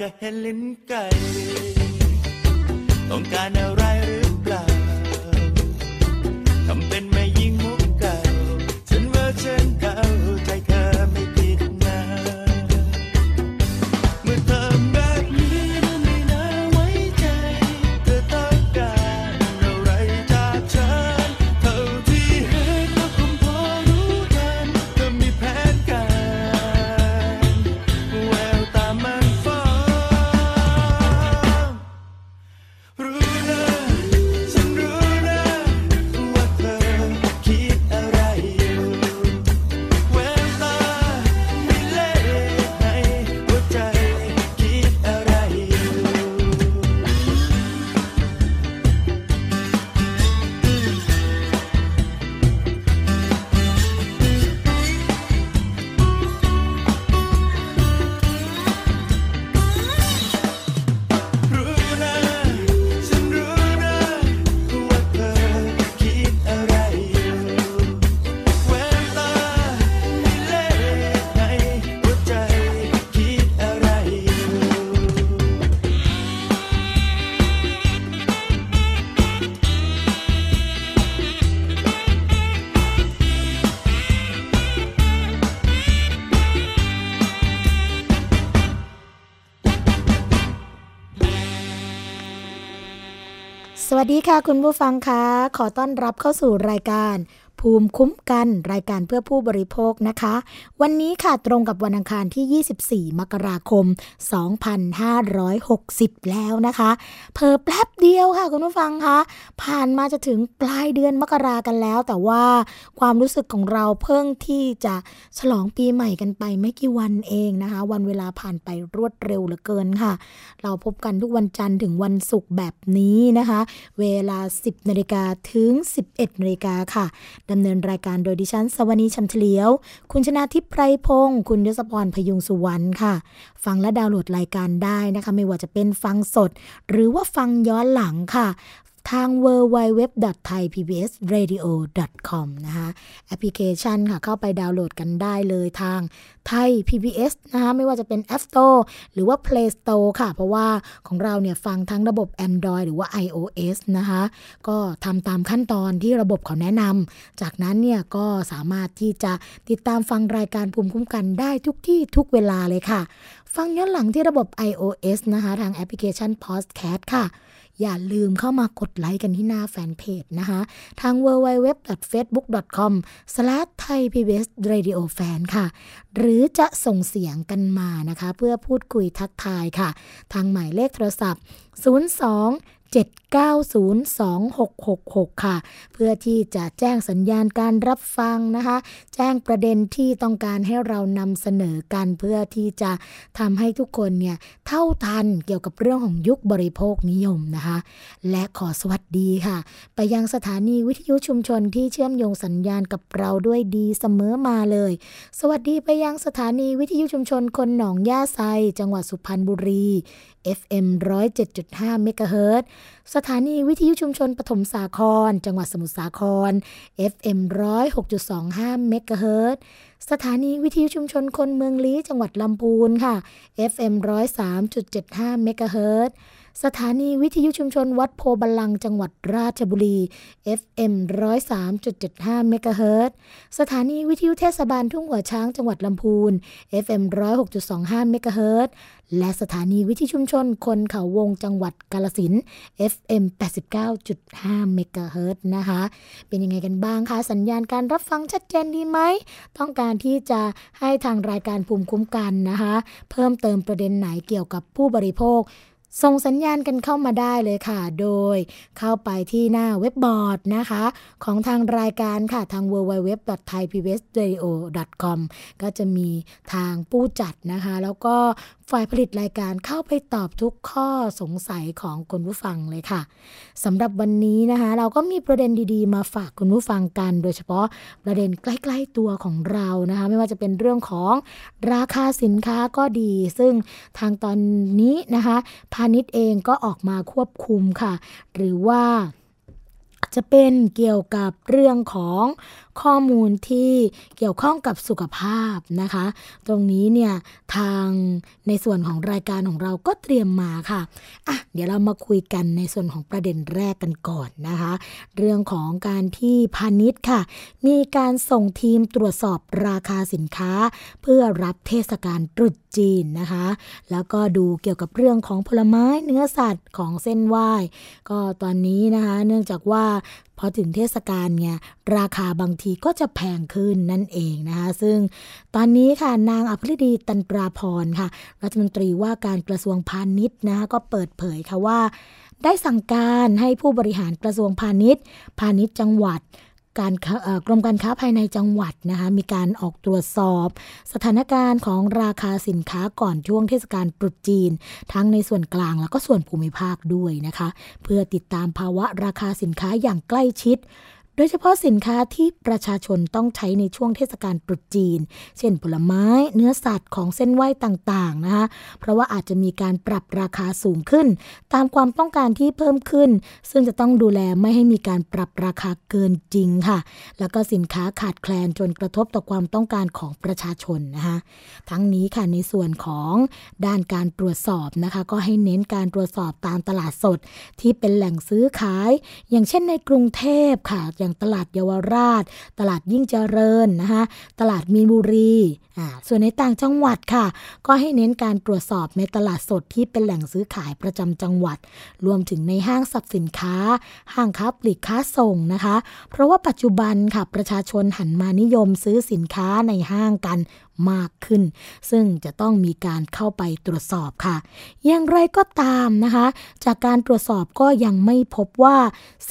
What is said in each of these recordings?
ก็เห็นลิ้นไก่ ต้องการอะไร สวัสดีค่ะคุณผู้ฟังคะ ขอต้อนรับเข้าสู่รายการ ภูมิคุ้มกันรายการเพื่อผู้บริโภคนะคะ วันนี้ค่ะตรงกับวันอังคารที่ 24 มกราคม 2560 แล้วนะคะเพอแป๊บเดียวค่ะคุณผู้ฟังคะผ่านมาจะถึงปลายเดือนมกรากันแล้ว แต่ว่าความรู้สึกของเราเพิ่งที่จะฉลองปีใหม่กันไปไม่กี่วันเองนะคะ วันเวลาผ่านไปรวดเร็วเหลือเกินค่ะ เราพบกันทุกวันจันทร์ถึงวันศุกร์แบบนี้นะคะ เวลา 10นาฬิกาถึง 11นาฬิกาค่ะดำเนินรายการโดยดิฉัน สวนีชัมเฉลียว คุณชนะทิพย์ไพรพงศ์คุณยศพรพยุงสุวรรณค่ะ ฟังและดาวน์โหลดรายการได้นะคะ ไม่ว่าจะเป็นฟังสด หรือว่าฟังย้อนหลังค่ะ ทาง www.thaipbsradio.com นะคะแอปพลิเคชันค่ะเข้าไปดาวน์โหลดกันได้เลยทางไทย PBS นะคะไม่ว่าจะเป็น App Store หรือว่า Play Store ค่ะ เพราะว่าของเราเนี่ยฟังทั้งระบบ Android หรือว่า iOS นะคะก็ทำตามขั้นตอนที่ระบบเขาแนะนำจากนั้นเนี่ยก็สามารถที่จะติดตามฟังรายการภูมิคุ้มกันได้ทุกที่ทุกเวลาเลยค่ะ ฟังย้อนหลังที่ระบบ iOS นะคะทางแอปพลิเคชัน Podcast ค่ะ อย่าลืมเข้ามากดไลค์กันที่หน้าแฟนเพจนะคะ ทาง www.facebook.com/thaipbsradiofan ค่ะ หรือจะส่งเสียงกันมานะคะ เพื่อพูดคุยทักทายค่ะ ทางหมายเลขโทรศัพท์ 02 902-666 ค่ะ เพื่อที่จะแจ้งสัญญาณการรับฟังนะคะ แจ้งประเด็นที่ต้องการให้เรานำเสนอกันเพื่อที่จะทำให้ทุกคนเนี่ยเท่าทันเกี่ยวกับเรื่องของยุคบริโภคนิยมนะคะ และขอสวัสดีค่ะ ไปยังสถานีวิทยุชุมชนที่เชื่อมโยงสัญญาณกับเราด้วยดีเสมอมาเลย สวัสดีไปยังสถานีวิทยุชุมชนคนหนองย่าไซ จังหวัดสุพรรณบุรี FM 107.5เมกะเฮิรตสถานีวิทยุชุมชนปฐมสาคร จังหวัดสมุทรสาคร FM 106.25เมกะเฮิรตสถานีวิทยุชุมชนคนเมืองลี้จังหวัดลำพูนค่ะ FM 103.75เมกะเฮิรต สถานีวิทยุชุมชนวัดโพบาลังจังหวัดราชบุรี FM 103.75เมกะเฮิรตซ์สถานีวิทยุเทศบาลทุ่งหัวช้างจังหวัดลำพูน FM 106.25เมกะเฮิรตซ์และสถานีวิทยุชุมชนคนเขาวงจังหวัดกาลสิน FM 89.5เมกะเฮิรตซ์นะคะ เป็นยังไงกันบ้างคะ สัญญาณการรับฟังชัดเจนดีไหม ต้องการที่จะให้ทางรายการภูมิคุ้มกันนะคะ เพิ่มเติมประเด็นไหนเกี่ยวกับผู้บริโภค ส่งสัญญาณกันเข้ามาได้เลยค่ะ โดยเข้าไปที่หน้าเว็บบอร์ดนะคะ ของทางรายการค่ะทาง www.thaipbsradio.com ก็จะมีทางผู้จัดนะคะ แล้วก็ฝ่ายผลิตรายการเข้าไปตอบทุกข้อสงสัยของคุณผู้ฟังเลยค่ะสำหรับวันนี้นะคะ เราก็มีประเด็นดีๆ มาฝากคุณผู้ฟังกัน โดยเฉพาะประเด็นใกล้ ๆตัวของเรานะคะ ไม่ว่าจะเป็นเรื่องของราคาสินค้าก็ดี ซึ่งทางตอนนี้นะคะาณิชย์เองก็ออกมาควบคุมค่ะ หรือว่าจะเป็นเกี่ยวกับเรื่องของ ข้อมูลที่เกี่ยวข้องกับสุขภาพนะคะ ตรงนี้เนี่ยทางในส่วนของรายการของเราก็เตรียมมาค่ะอะ เดี๋ยวเรามาคุยกันในส่วนของประเด็นแรกกันก่อนนะคะ เรื่องของการที่พาณิชย์ค่ะ มีการส่งทีมตรวจสอบราคาสินค้า เพื่อรับเทศกาลตรุษจีนนะคะ แล้วก็ดูเกี่ยวกับเรื่องของผลไม้เนื้อสัตว์ของเส้นไหว้ ก็ตอนนี้นะคะ เนื่องจากว่าพอถึงเทศกาลเนี่ยราคาบางทีก็จะแพงขึ้นนั่นเองนะคะ ซึ่งตอนนี้ค่ะนางอภิรดีตันตราพรค่ะ รัฐมนตรีว่าการกระทรวงพาณิชย์นะคะก็เปิดเผยค่ะว่า ได้สั่งการให้ผู้บริหารกระทรวงพาณิชย์ พาณิชย์จังหวัด การกรมการค้าภายในจังหวัดนะคะมีการออกตรวจสอบ สถานการณ์ของราคาสินค้าก่อนช่วงเทศกาลตรุษจีน ทั้งในส่วนกลางแล้วก็ส่วนภูมิภาคด้วยนะคะ เพื่อติดตามภาวะราคาสินค้าอย่างใกล้ชิด โดยเฉพาะสินค้าที่ประชาชนต้องใช้ในช่วงเทศกาลตรุษจีน เช่นผลไม้ เนื้อสัตว์ของเส้นไหว้ต่างๆนะคะเพราะว่าอาจจะมีการปรับราคาสูงขึ้น ตามความต้องการที่เพิ่มขึ้น ซึ่งจะต้องดูแลไม่ให้มีการปรับราคาเกินจริงค่ะ แล้วก็สินค้าขาดแคลนจนกระทบต่อความต้องการของประชาชนนะคะทั้งนี้ค่ะในส่วนของด้านการตรวจสอบนะคะ ก็ให้เน้นการตรวจสอบตามตลาดสด ที่เป็นแหล่งซื้อขาย อย่างเช่นในกรุงเทพค่ะอย่างตลาดเยาวราช ตลาดยิ่งเจริญนะคะตลาดมีนบุรีอ่าส่วนในต่างจังหวัดค่ะ ก็ให้เน้นการตรวจสอบในตลาดสดที่เป็นแหล่งซื้อขายประจำจังหวัด รวมถึงในห้างสรรพสินค้า ห้างค้าปลีกค้าส่งนะคะ เพราะว่าปัจจุบันค่ะประชาชนหันมานิยมซื้อสินค้าในห้างกัน มากขึ้น ซึ่งจะต้องมีการเข้าไปตรวจสอบค่ะ อย่างไรก็ตามนะคะ จากการตรวจสอบก็ยังไม่พบว่า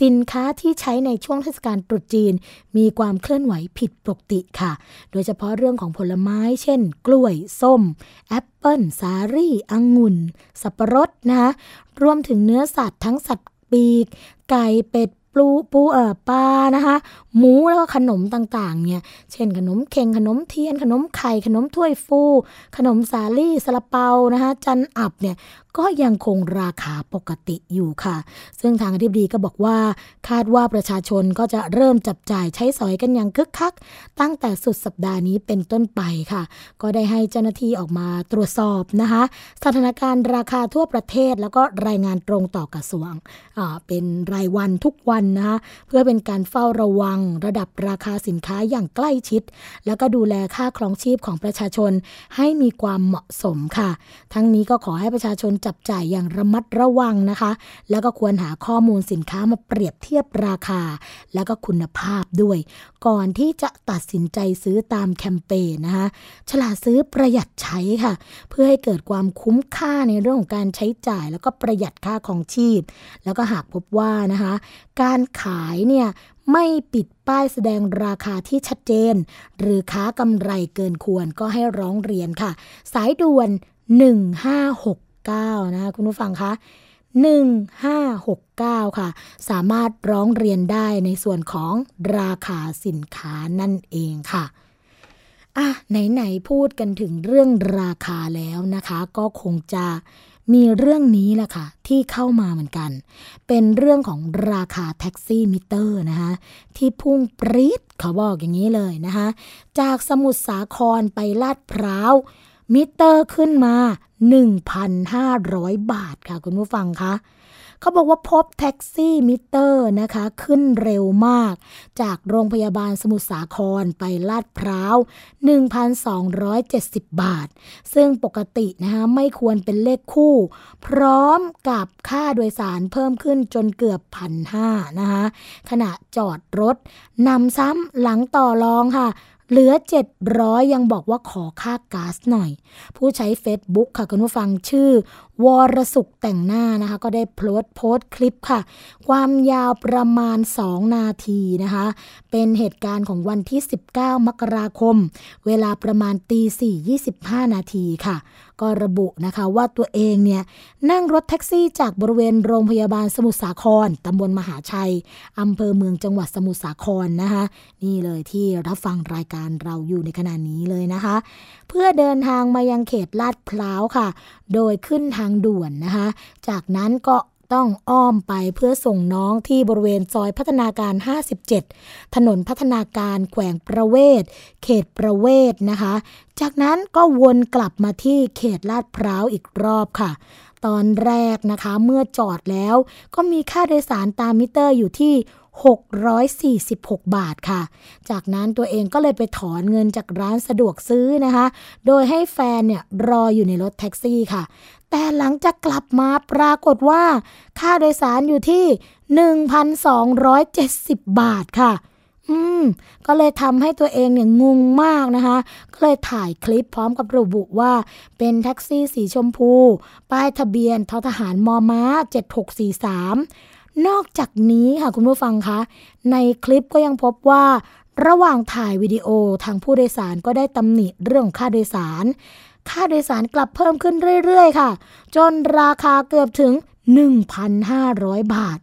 สินค้าที่ใช้ในช่วงเทศกาลตรุษจีน มีความเคลื่อนไหวผิดปกติค่ะ โดยเฉพาะเรื่องของผลไม้ เช่น กล้วย ส้ม แอปเปิ้ล สาลี่องุ่น สับปะรดนะคะรวมถึงเนื้อสัตว์ทั้งสัตว์ปีก ไก่เป็ด ปูปูเอ่อปลานะคะ หมูแล้วก็ขนมต่างๆเนี่ยเช่นขนมเค็งขนมเทียนขนมไข่ขนมถ้วยฟู ขนมสาลี่ซาลาเปานะคะจันอับเนี่ย ก็ยังคงราคาปกติอยู่ค่ะ ซึ่งทางอธิบดีก็บอกว่า คาดว่าประชาชนก็จะเริ่มจับจ่ายใช้สอยกันอย่างคึกคัก ตั้งแต่สุดสัปดาห์นี้เป็นต้นไปค่ะ ก็ได้ให้เจ้าหน้าที่ออกมาตรวจสอบนะคะ สถานการณ์ราคาทั่วประเทศแล้วก็รายงานตรงต่อกระทรวงเป็นรายวันทุกวันนะคะเพื่อเป็นการเฝ้าระวังระดับราคาสินค้าอย่างใกล้ชิด แล้วก็ดูแลค่าครองชีพของประชาชนให้มีความเหมาะสมค่ะ ทั้งนี้ก็ขอให้ประชาชนจับจ่ายอย่างระมัดระวังนะคะ แล้วก็ควรหาข้อมูลสินค้ามาเปรียบเทียบราคา แล้วก็คุณภาพด้วย ก่อนที่จะตัดสินใจซื้อตามแคมเปญนะคะฉลาดซื้อประหยัดใช้ค่ะ เพื่อให้เกิดความคุ้มค่าในเรื่องของการใช้จ่าย แล้วก็ประหยัดค่าของชีพ แล้วก็หากพบว่านะคะ การขายเนี่ยไม่ปิดป้ายแสดงราคาที่ชัดเจน หรือค้ากำไรเกินควรก็ให้ร้องเรียนค่ะ สายด่วน 159 นะคะคุณผู้ฟังคะ1569 ค่ะ สามารถร้องเรียนได้ในส่วนของราคาสินค้านั่นเองค่ะอะไหนๆพูดกันถึงเรื่องราคาแล้วนะคะ ก็คงจะมีเรื่องนี้แหละค่ะ ที่เข้ามาเหมือนกัน เป็นเรื่องของราคาแท็กซี่มิเตอร์นะคะที่พุ่งปรี๊ดเขาบอกอย่างนี้เลยนะคะจากสมุทรสาครไปลาดพร้าว มิเตอร์ขึ้นมา 1,500 บาทค่ะคุณผู้ฟังคะเขาบอกว่าพบแท็กซี่มิเตอร์นะคะ ขึ้นเร็วมาก จากโรงพยาบาลสมุทรสาครไปลาดพร้าว 1,270 บาท ซึ่งปกตินะคะไม่ควรเป็นเลขคู่ พร้อมกับค่าโดยสารเพิ่มขึ้นจนเกือบพันห้านะคะขณะจอดรถนำซ้ำหลังต่อรองค่ะ เหลือ 700 ยังบอกว่าขอค่าก๊าซหน่อย ผู้ใช้ Facebook ค่ะคุณผู้ฟังชื่อ วรสุขแต่งหน้านะคะ ก็ได้โพสต์โพสต์คลิปค่ะ ความยาวประมาณ 2 นาทีนะคะ เป็นเหตุการณ์ของวันที่ 19 มกราคม เวลาประมาณตี4 25 นาทีค่ะ ก็ระบุนะคะว่าตัวเองเนี่ยนั่งรถแท็กซี่จากบริเวณโรงพยาบาลสมุทรสาครตำบลมหาชัยอำเภอเมืองจังหวัดสมุทรสาครนะคะนี่เลยที่รับฟังรายการเราอยู่ในขณะนี้เลยนะคะ เพื่อเดินทางมายังเขตลาดพร้าวค่ะ โดยขึ้นทางด่วนนะคะ จากนั้นก็ ต้องอ้อมไปเพื่อส่งน้องที่บริเวณซอยพัฒนาการ 57 ถนนพัฒนาการแขวงประเวศ เขตประเวศนะคะ จากนั้นก็วนกลับมาที่เขตลาดพร้าวอีกรอบค่ะตอนแรกนะคะเมื่อจอดแล้วก็มีค่าโดยสารตามมิเตอร์อยู่ที่ 646 บาทค่ะ จากนั้นตัวเองก็เลยไปถอนเงินจากร้านสะดวกซื้อนะคะ โดยให้แฟนเนี่ยรออยู่ในรถแท็กซี่ค่ะ แต่หลังจากกลับมาปรากฏว่า ค่าโดยสารอยู่ที่ 1,270 บาทค่ะ อืม ก็เลยทำให้ตัวเองเนี่ยงงมากนะคะ ก็เลยถ่ายคลิปพร้อมกับระบุว่า เป็นแท็กซี่สีชมพู ป้ายทะเบียนททหารมอม้า 7643 นอกจากนี้ค่ะคุณผู้ฟังคะในคลิปก็ยังพบว่า ระหว่างถ่ายวิดีโอทางผู้โดยสารก็ได้ตำหนิเรื่องค่าโดยสาร ค่าโดยสารกลับเพิ่มขึ้นเรื่อยๆ ค่ะ จนราคาเกือบถึง 1,500 บาท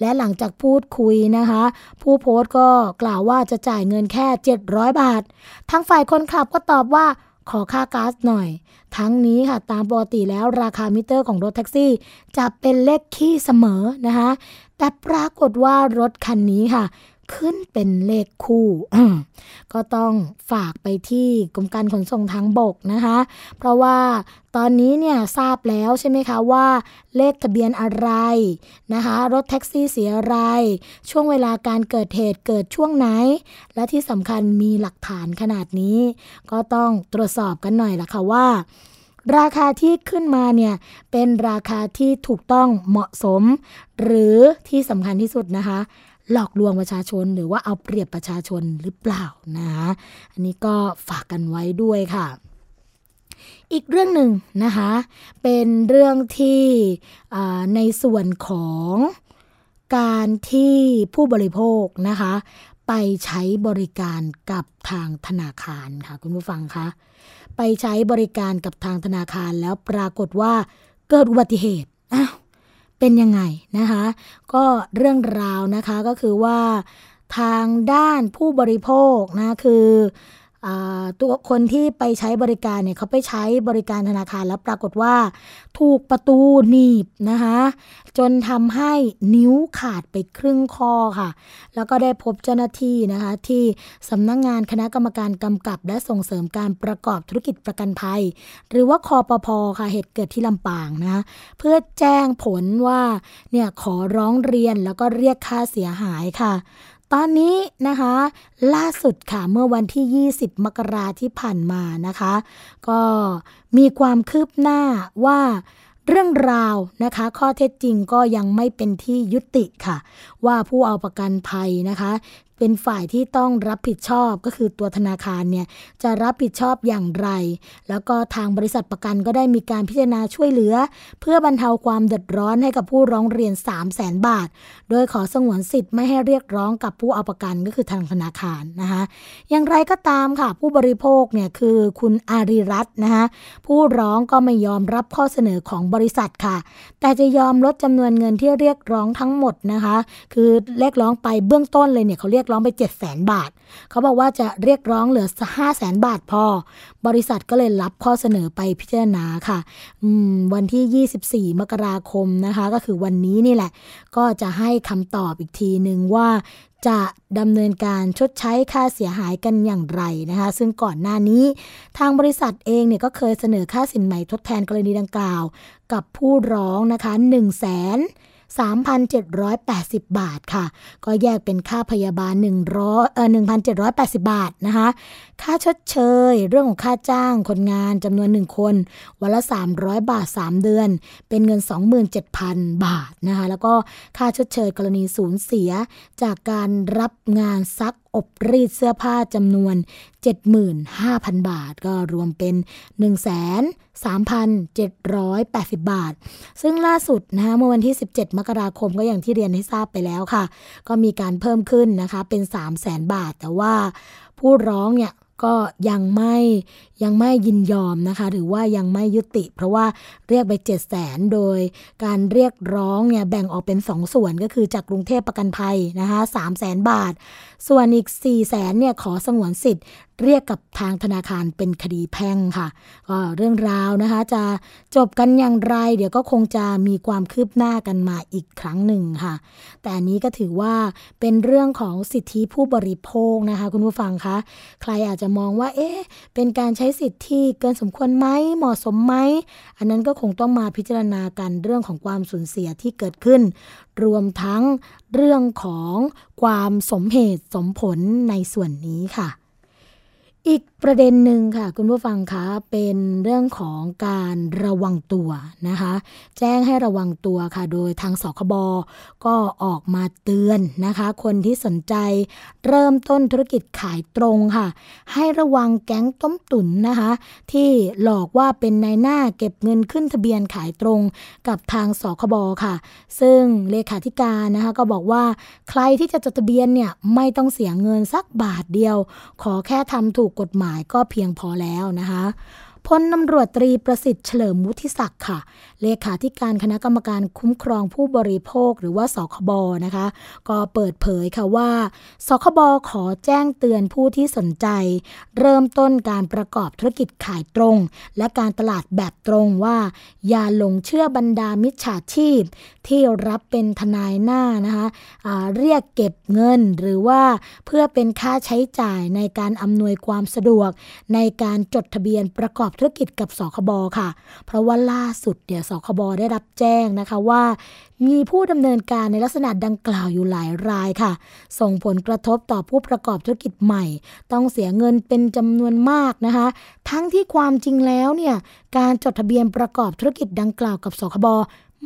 และหลังจากพูดคุยนะคะ ผู้โพสต์ก็กล่าวว่าจะจ่ายเงินแค่ 700 บาททั้งฝ่ายคนขับก็ตอบว่า ขอค่าก๊าซหน่อย ทั้งนี้ค่ะตามปกติแล้วราคามิเตอร์ของรถแท็กซี่ จะเป็นเลขขี้เสมอนะคะแต่ปรากฏว่ารถคันนี้ค่ะ ขึ้นเป็นเลขคู่ ก็ต้องฝากไปที่กรมการขนส่งทางบกนะคะ เพราะว่าตอนนี้เนี่ยทราบแล้วใช่ไหมคะว่า เลขทะเบียนอะไรนะคะ รถแท็กซี่เสียอะไร ช่วงเวลาการเกิดเหตุเกิดช่วงไหน และที่สำคัญมีหลักฐานขนาดนี้ ก็ต้องตรวจสอบกันหน่อยละค่ะว่าราคาที่ขึ้นมาเนี่ยเป็นราคาที่ถูกต้องเหมาะสม หรือที่สำคัญที่สุดนะคะ หลอกลวงประชาชน หรือว่าเอาเปรียบประชาชนหรือเปล่านะคะอันนี้ก็ฝากกันไว้ด้วยค่ะ อีกเรื่องหนึ่งนะคะ เป็นเรื่องที่ในส่วนของการที่ผู้บริโภคนะคะไปใช้บริการกับทางธนาคารค่ะคุณผู้ฟังคะไปใช้บริการกับทางธนาคารแล้วปรากฏว่าเกิดอุบัติเหตุอ้าว เป็นยังไงนะคะ ก็เรื่องราวนะคะก็คือว่าทางด้านผู้บริโภคนะคือ ตัวคนที่ไปใช้บริการเนี่ยเขาไปใช้บริการธนาคารแล้วปรากฏว่า ถูกประตูหนีบนะคะจนทำให้นิ้วขาดไปครึ่งข้อค่ะ แล้วก็ได้พบเจ้าหน้าที่นะคะที่สำนักงงานคณะกรรมการกำกับ และส่งเสริมการประกอบธุรกิจประกันภัย หรือว่าคอปพค่ะเหตุเกิดที่ลำปางนะะเพื่อแจ้งผลว่าเนี่ยขอร้องเรียนแล้วก็เรียกค่าเสียหายค่ะ ตอนนี้นะคะ ล่าสุดค่ะเมื่อวันที่ 20 มกราที่ผ่านมานะคะ ก็มีความคืบหน้าว่าเรื่องราวนะคะ ข้อเท็จจริงก็ยังไม่เป็นที่ยุติค่ะ ว่าผู้เอาประกันภัยนะคะเป็นฝ่ายที่ต้องรับผิดชอบก็คือตัวธนาคารเนี่ยจะรับผิดชอบอย่างไร แล้วก็ทางบริษัทประกันก็ได้มีการพิจารณาช่วยเหลือ เพื่อบรรเทาความเดือดร้อนให้กับผู้ร้องเรียน 3 0 0แสนบาท โดยขอสงวนสิทธิ์ไม่ให้เรียกร้องกับผู้เอาประกันก็คือทางธนาคารนะคะอย่างไรก็ตามค่ะ ผู้บริโภคเนี่ยคือคุณอารีรัตน์นะคะผู้ร้องก็ไม่ยอมรับข้อเสนอของบริษัทค่ะ แต่จะยอมลดจำนวนเงินที่เรียกร้องทั้งหมดนะคะ คือเรียกร้องไปเบื้องต้นเลยเนี่ยเขาเรียกร้องไป 7 0 0 0 0 0 บาท เขาบอกว่าจะเรียกร้องเหลือ 5 0 0 0 0 0 บาทพอ บริษัทก็เลยรับข้อเสนอไปพิจารณาค่ะวันที่ 24 มกราคมนะคะ ก็คือวันนี้นี่แหละ ก็จะให้คำตอบอีกทีหนึ่งว่าจะดำเนินการชดใช้ค่าเสียหายกันอย่างไรนะคะ ซึ่งก่อนหน้านี้ทางบริษัทเองเนี่ยก็เคยเสนอค่าสินใหม่ทดแทนกรณีดังกล่าว กับผู้ร้องนะคะ 1 0 0 0 0แสน 3,780 บาทค่ะ ก็แยกเป็นค่าพยาบาล100เอ่อ1,780 บาทนะคะ ค่าชดเชย เรื่องของค่าจ้างคนงานจำนวน 1 คน วันละ 300 บาท 3 เดือน เป็นเงิน 27,000 บาทนะคะ แล้วก็ค่าชดเชยกรณีสูญเสียจากการรับงานซัก อบรีดเสื้อผ้าจำนวน 75,000 บาท ก็รวมเป็น1,3,780 บาท ซึ่งล่าสุดนะคะเมื่อวันที่ 17 มกราคมก็อย่างที่เรียนให้ทราบไปแล้วค่ะ ก็มีการเพิ่มขึ้นนะคะเป็น 300,000 บาท แต่ว่าผู้ร้องเนี่ยก็ยังไม่ ยังไม่ยินยอมนะคะ หรือว่ายังไม่ยุติ เพราะว่าเรียกไป7 0 0แสนโดยการเรียกร้องเนี่ยแบ่งออกเป็น 2 ส่วนก็คือจากกรุงเทพประกันภัยนะคะ3 0 0แสนบาท ส่วนอีก4 0 0แสนเนี่ยขอสงวนสิทธิ์ เรียกกับทางธนาคารเป็นคดีแพ่งค่ะก็เรื่องราวนะคะ จะจบกันอย่างไร เดี๋ยวก็คงจะมีความคืบหน้ากันมาอีกครั้งหนึ่งค่ะ แต่อันนี้ก็ถือว่าเป็นเรื่องของสิทธิผู้บริโภคนะคะ คุณผู้ฟังคะ ใครอาจจะมองว่า เอ๊ะ เป็นการใช้สิทธิที่เกินสมควรไหมเหมาะสมไหม อันนั้นก็คงต้องมาพิจารณากันเรื่องของความสูญเสียที่เกิดขึ้น รวมทั้งเรื่องของความสมเหตุสมผลในส่วนนี้ค่ะ อีก ประเด็นหนึ่งค่ะ คุณผู้ฟังคะเป็นเรื่องของการระวังตัวนะคะ แจ้งให้ระวังตัวค่ะ โดยทางสคบก็ออกมาเตือนนะคะ คนที่สนใจเริ่มต้นธุรกิจขายตรงค่ะ ให้ระวังแก๊งต้มตุ๋นนะคะ ที่หลอกว่าเป็นนายหน้าเก็บเงินขึ้นทะเบียนขายตรงกับทางสคบค่ะ ซึ่งเลขาธิการนะคะก็บอกว่าใครที่จะจดทะเบียนเนี่ยไม่ต้องเสียเงินสักบาทเดียว ขอแค่ทำถูกกฎหมายายก็เพียงพอแล้วนะคะพลตำรวจตรีประสิทธิ์เฉลิมวุฒิศักดิ์ค่ะ เลขาธิการคณะกรรมการคุ้มครองผู้บริโภคหรือว่าสคบนะคะ ก็เปิดเผยค่ะว่าสคบขอแจ้งเตือนผู้ที่สนใจ เริ่มต้นการประกอบธุรกิจขายตรง และการตลาดแบบตรงว่า อย่าหลงเชื่อบรรดามิจฉาชีพ ที่รับเป็นทนายหน้านะคะะเรียกเก็บเงินหรือว่าเพื่อเป็นค่าใช้จ่ายในการอำนวยความสะดวก ในการจดทะเบียนประกอบธุรกิจกับสคบค่ะ เพราะว่าล่าสุดเนี่ยสคบได้รับแจ้งนะคะว่า มีผู้ดำเนินการในลักษณะดังกล่าวอยู่หลายรายค่ะ ส่งผลกระทบต่อผู้ประกอบธุรกิจใหม่ ต้องเสียเงินเป็นจำนวนมากนะคะ ทั้งที่ความจริงแล้วเนี่ยการจดทะเบียนประกอบธุรกิจดังกล่าวกับสคบ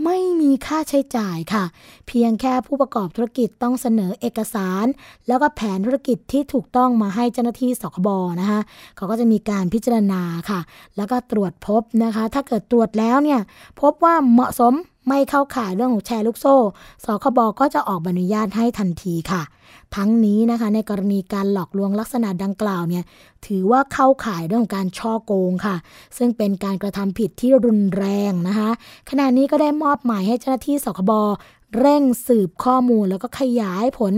ไม่มีค่าใช้จ่ายค่ะ เพียงแค่ผู้ประกอบธุรกิจต้องเสนอเอกสาร แล้วก็แผนธุรกิจที่ถูกต้องมาให้เจ้าหน้าที่สคบนะคะเขาก็จะมีการพิจารณาค่ะ แล้วก็ตรวจพบนะคะ ถ้าเกิดตรวจแล้วเนี่ยพบว่าเหมาะสม ไม่เข้าข่ายเรื่องของแชร์ลูกโซ่สคบก็จะออกใบอนุญาตให้ทันทีค่ะ ทั้งนี้นะคะในกรณีการหลอกลวงลักษณะดังกล่าวเนี่ยถือว่าเข้าข่ายเรื่องของการช่อโกงค่ะ ซึ่งเป็นการกระทำผิดที่รุนแรงนะคะ ขณะนี้ก็ได้มอบหมายให้เจ้าหน้าที่สคบ เร่งสืบข้อมูลแล้วก็ขยายผล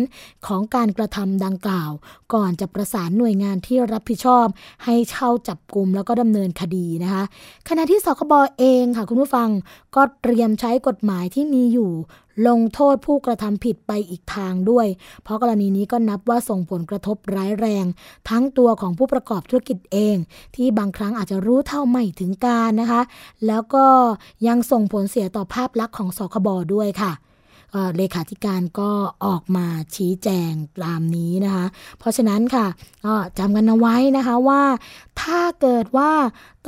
ของการกระทำดังกล่าว ก่อนจะประสานหน่วยงานที่รับผิดชอบ ให้เช่าจับกลุ่มแล้วก็ดำเนินคดีนะคะขณะที่สคบเองค่ะคุณผู้ฟังก็เตรียมใช้กฎหมายที่มีอยู่ลงโทษผู้กระทำผิดไปอีกทางด้วย เพราะกรณีนี้ก็นับว่าส่งผลกระทบร้ายแรง ทั้งตัวของผู้ประกอบธุรกิจเอง ที่บางครั้งอาจจะรู้เท่าไม่ถึงการนะคะ แล้วก็ยังส่งผลเสียต่อภาพลักษณ์ของสคบด้วยค่ะ เลขาธิการก็ออกมาชี้แจงตามนี้นะคะ เพราะฉะนั้นค่ะก็จำกันเอาไว้นะคะว่าถ้าเกิดว่า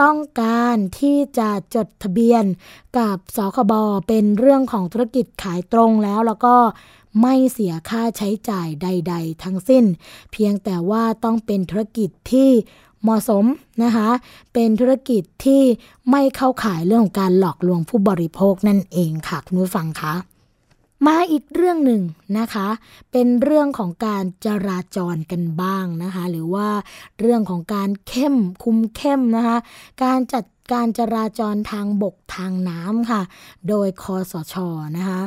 ต้องการที่จะจดทะเบียนกับสคบเป็นเรื่องของธุรกิจขายตรงแล้วแล้วก็ไม่เสียค่าใช้จ่ายใด ๆ ทั้งสิ้น เพียงแต่ว่าต้องเป็นธุรกิจที่เหมาะสมนะคะ เป็นธุรกิจที่ไม่เข้าข่ายเรื่องของการหลอกลวงผู้บริโภคนั่นเองค่ะ คุณผู้ฟังคะ มาอีกเรื่องหนึ่งนะคะ เป็นเรื่องของการจราจรกันบ้างนะคะ หรือว่าเรื่องของการเข้มคุมเข้มนะคะ การจัดการจราจรทางบกทางน้ำค่ะ โดยคอสชนะคะ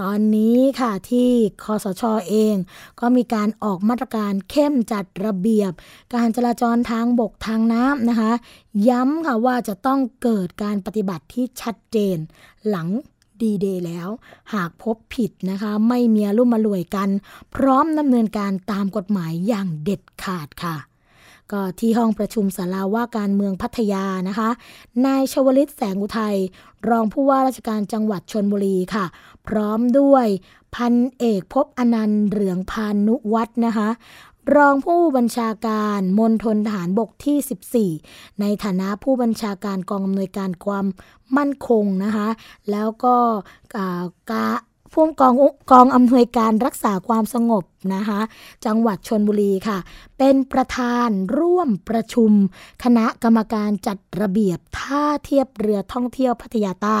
ตอนนี้ค่ะที่คอสชเอง ก็มีการออกมาตรการเข้มจัดระเบียบ การจราจรทางบกทางน้ำนะคะ ย้ำค่ะว่าจะต้องเกิดการปฏิบัติที่ชัดเจนหลัง ดีเดย์แล้ว หากพบผิดนะคะ ไม่มีอารมมารวยกัน พร้อมดำเนินการตามกฎหมายอย่างเด็ดขาดค่ะ ก็ที่ห้องประชุมศาลาว่าการเมืองพัทยานะคะ นายชวลิตแสงอุทัย รองผู้ว่าราชการจังหวัดชนบุรีค่ะ พร้อมด้วยพันเอกพบอนันต์เหลืองพานุวัฒน์นะคะ รองผู้บัญชาการมณฑลทหารบกที่ 14 ในฐานะผู้บัญชาการกองอำนวยการความมั่นคงนะคะ แล้วก็อ่ากาผู้กองกองอำนวยการรักษาความสงบ นะคะ จังหวัดชนบุรีค่ะ เป็นประธานร่วมประชุม คณะกรรมการจัดระเบียบท่าเทียบเรือท่องเที่ยวพัทยาใต้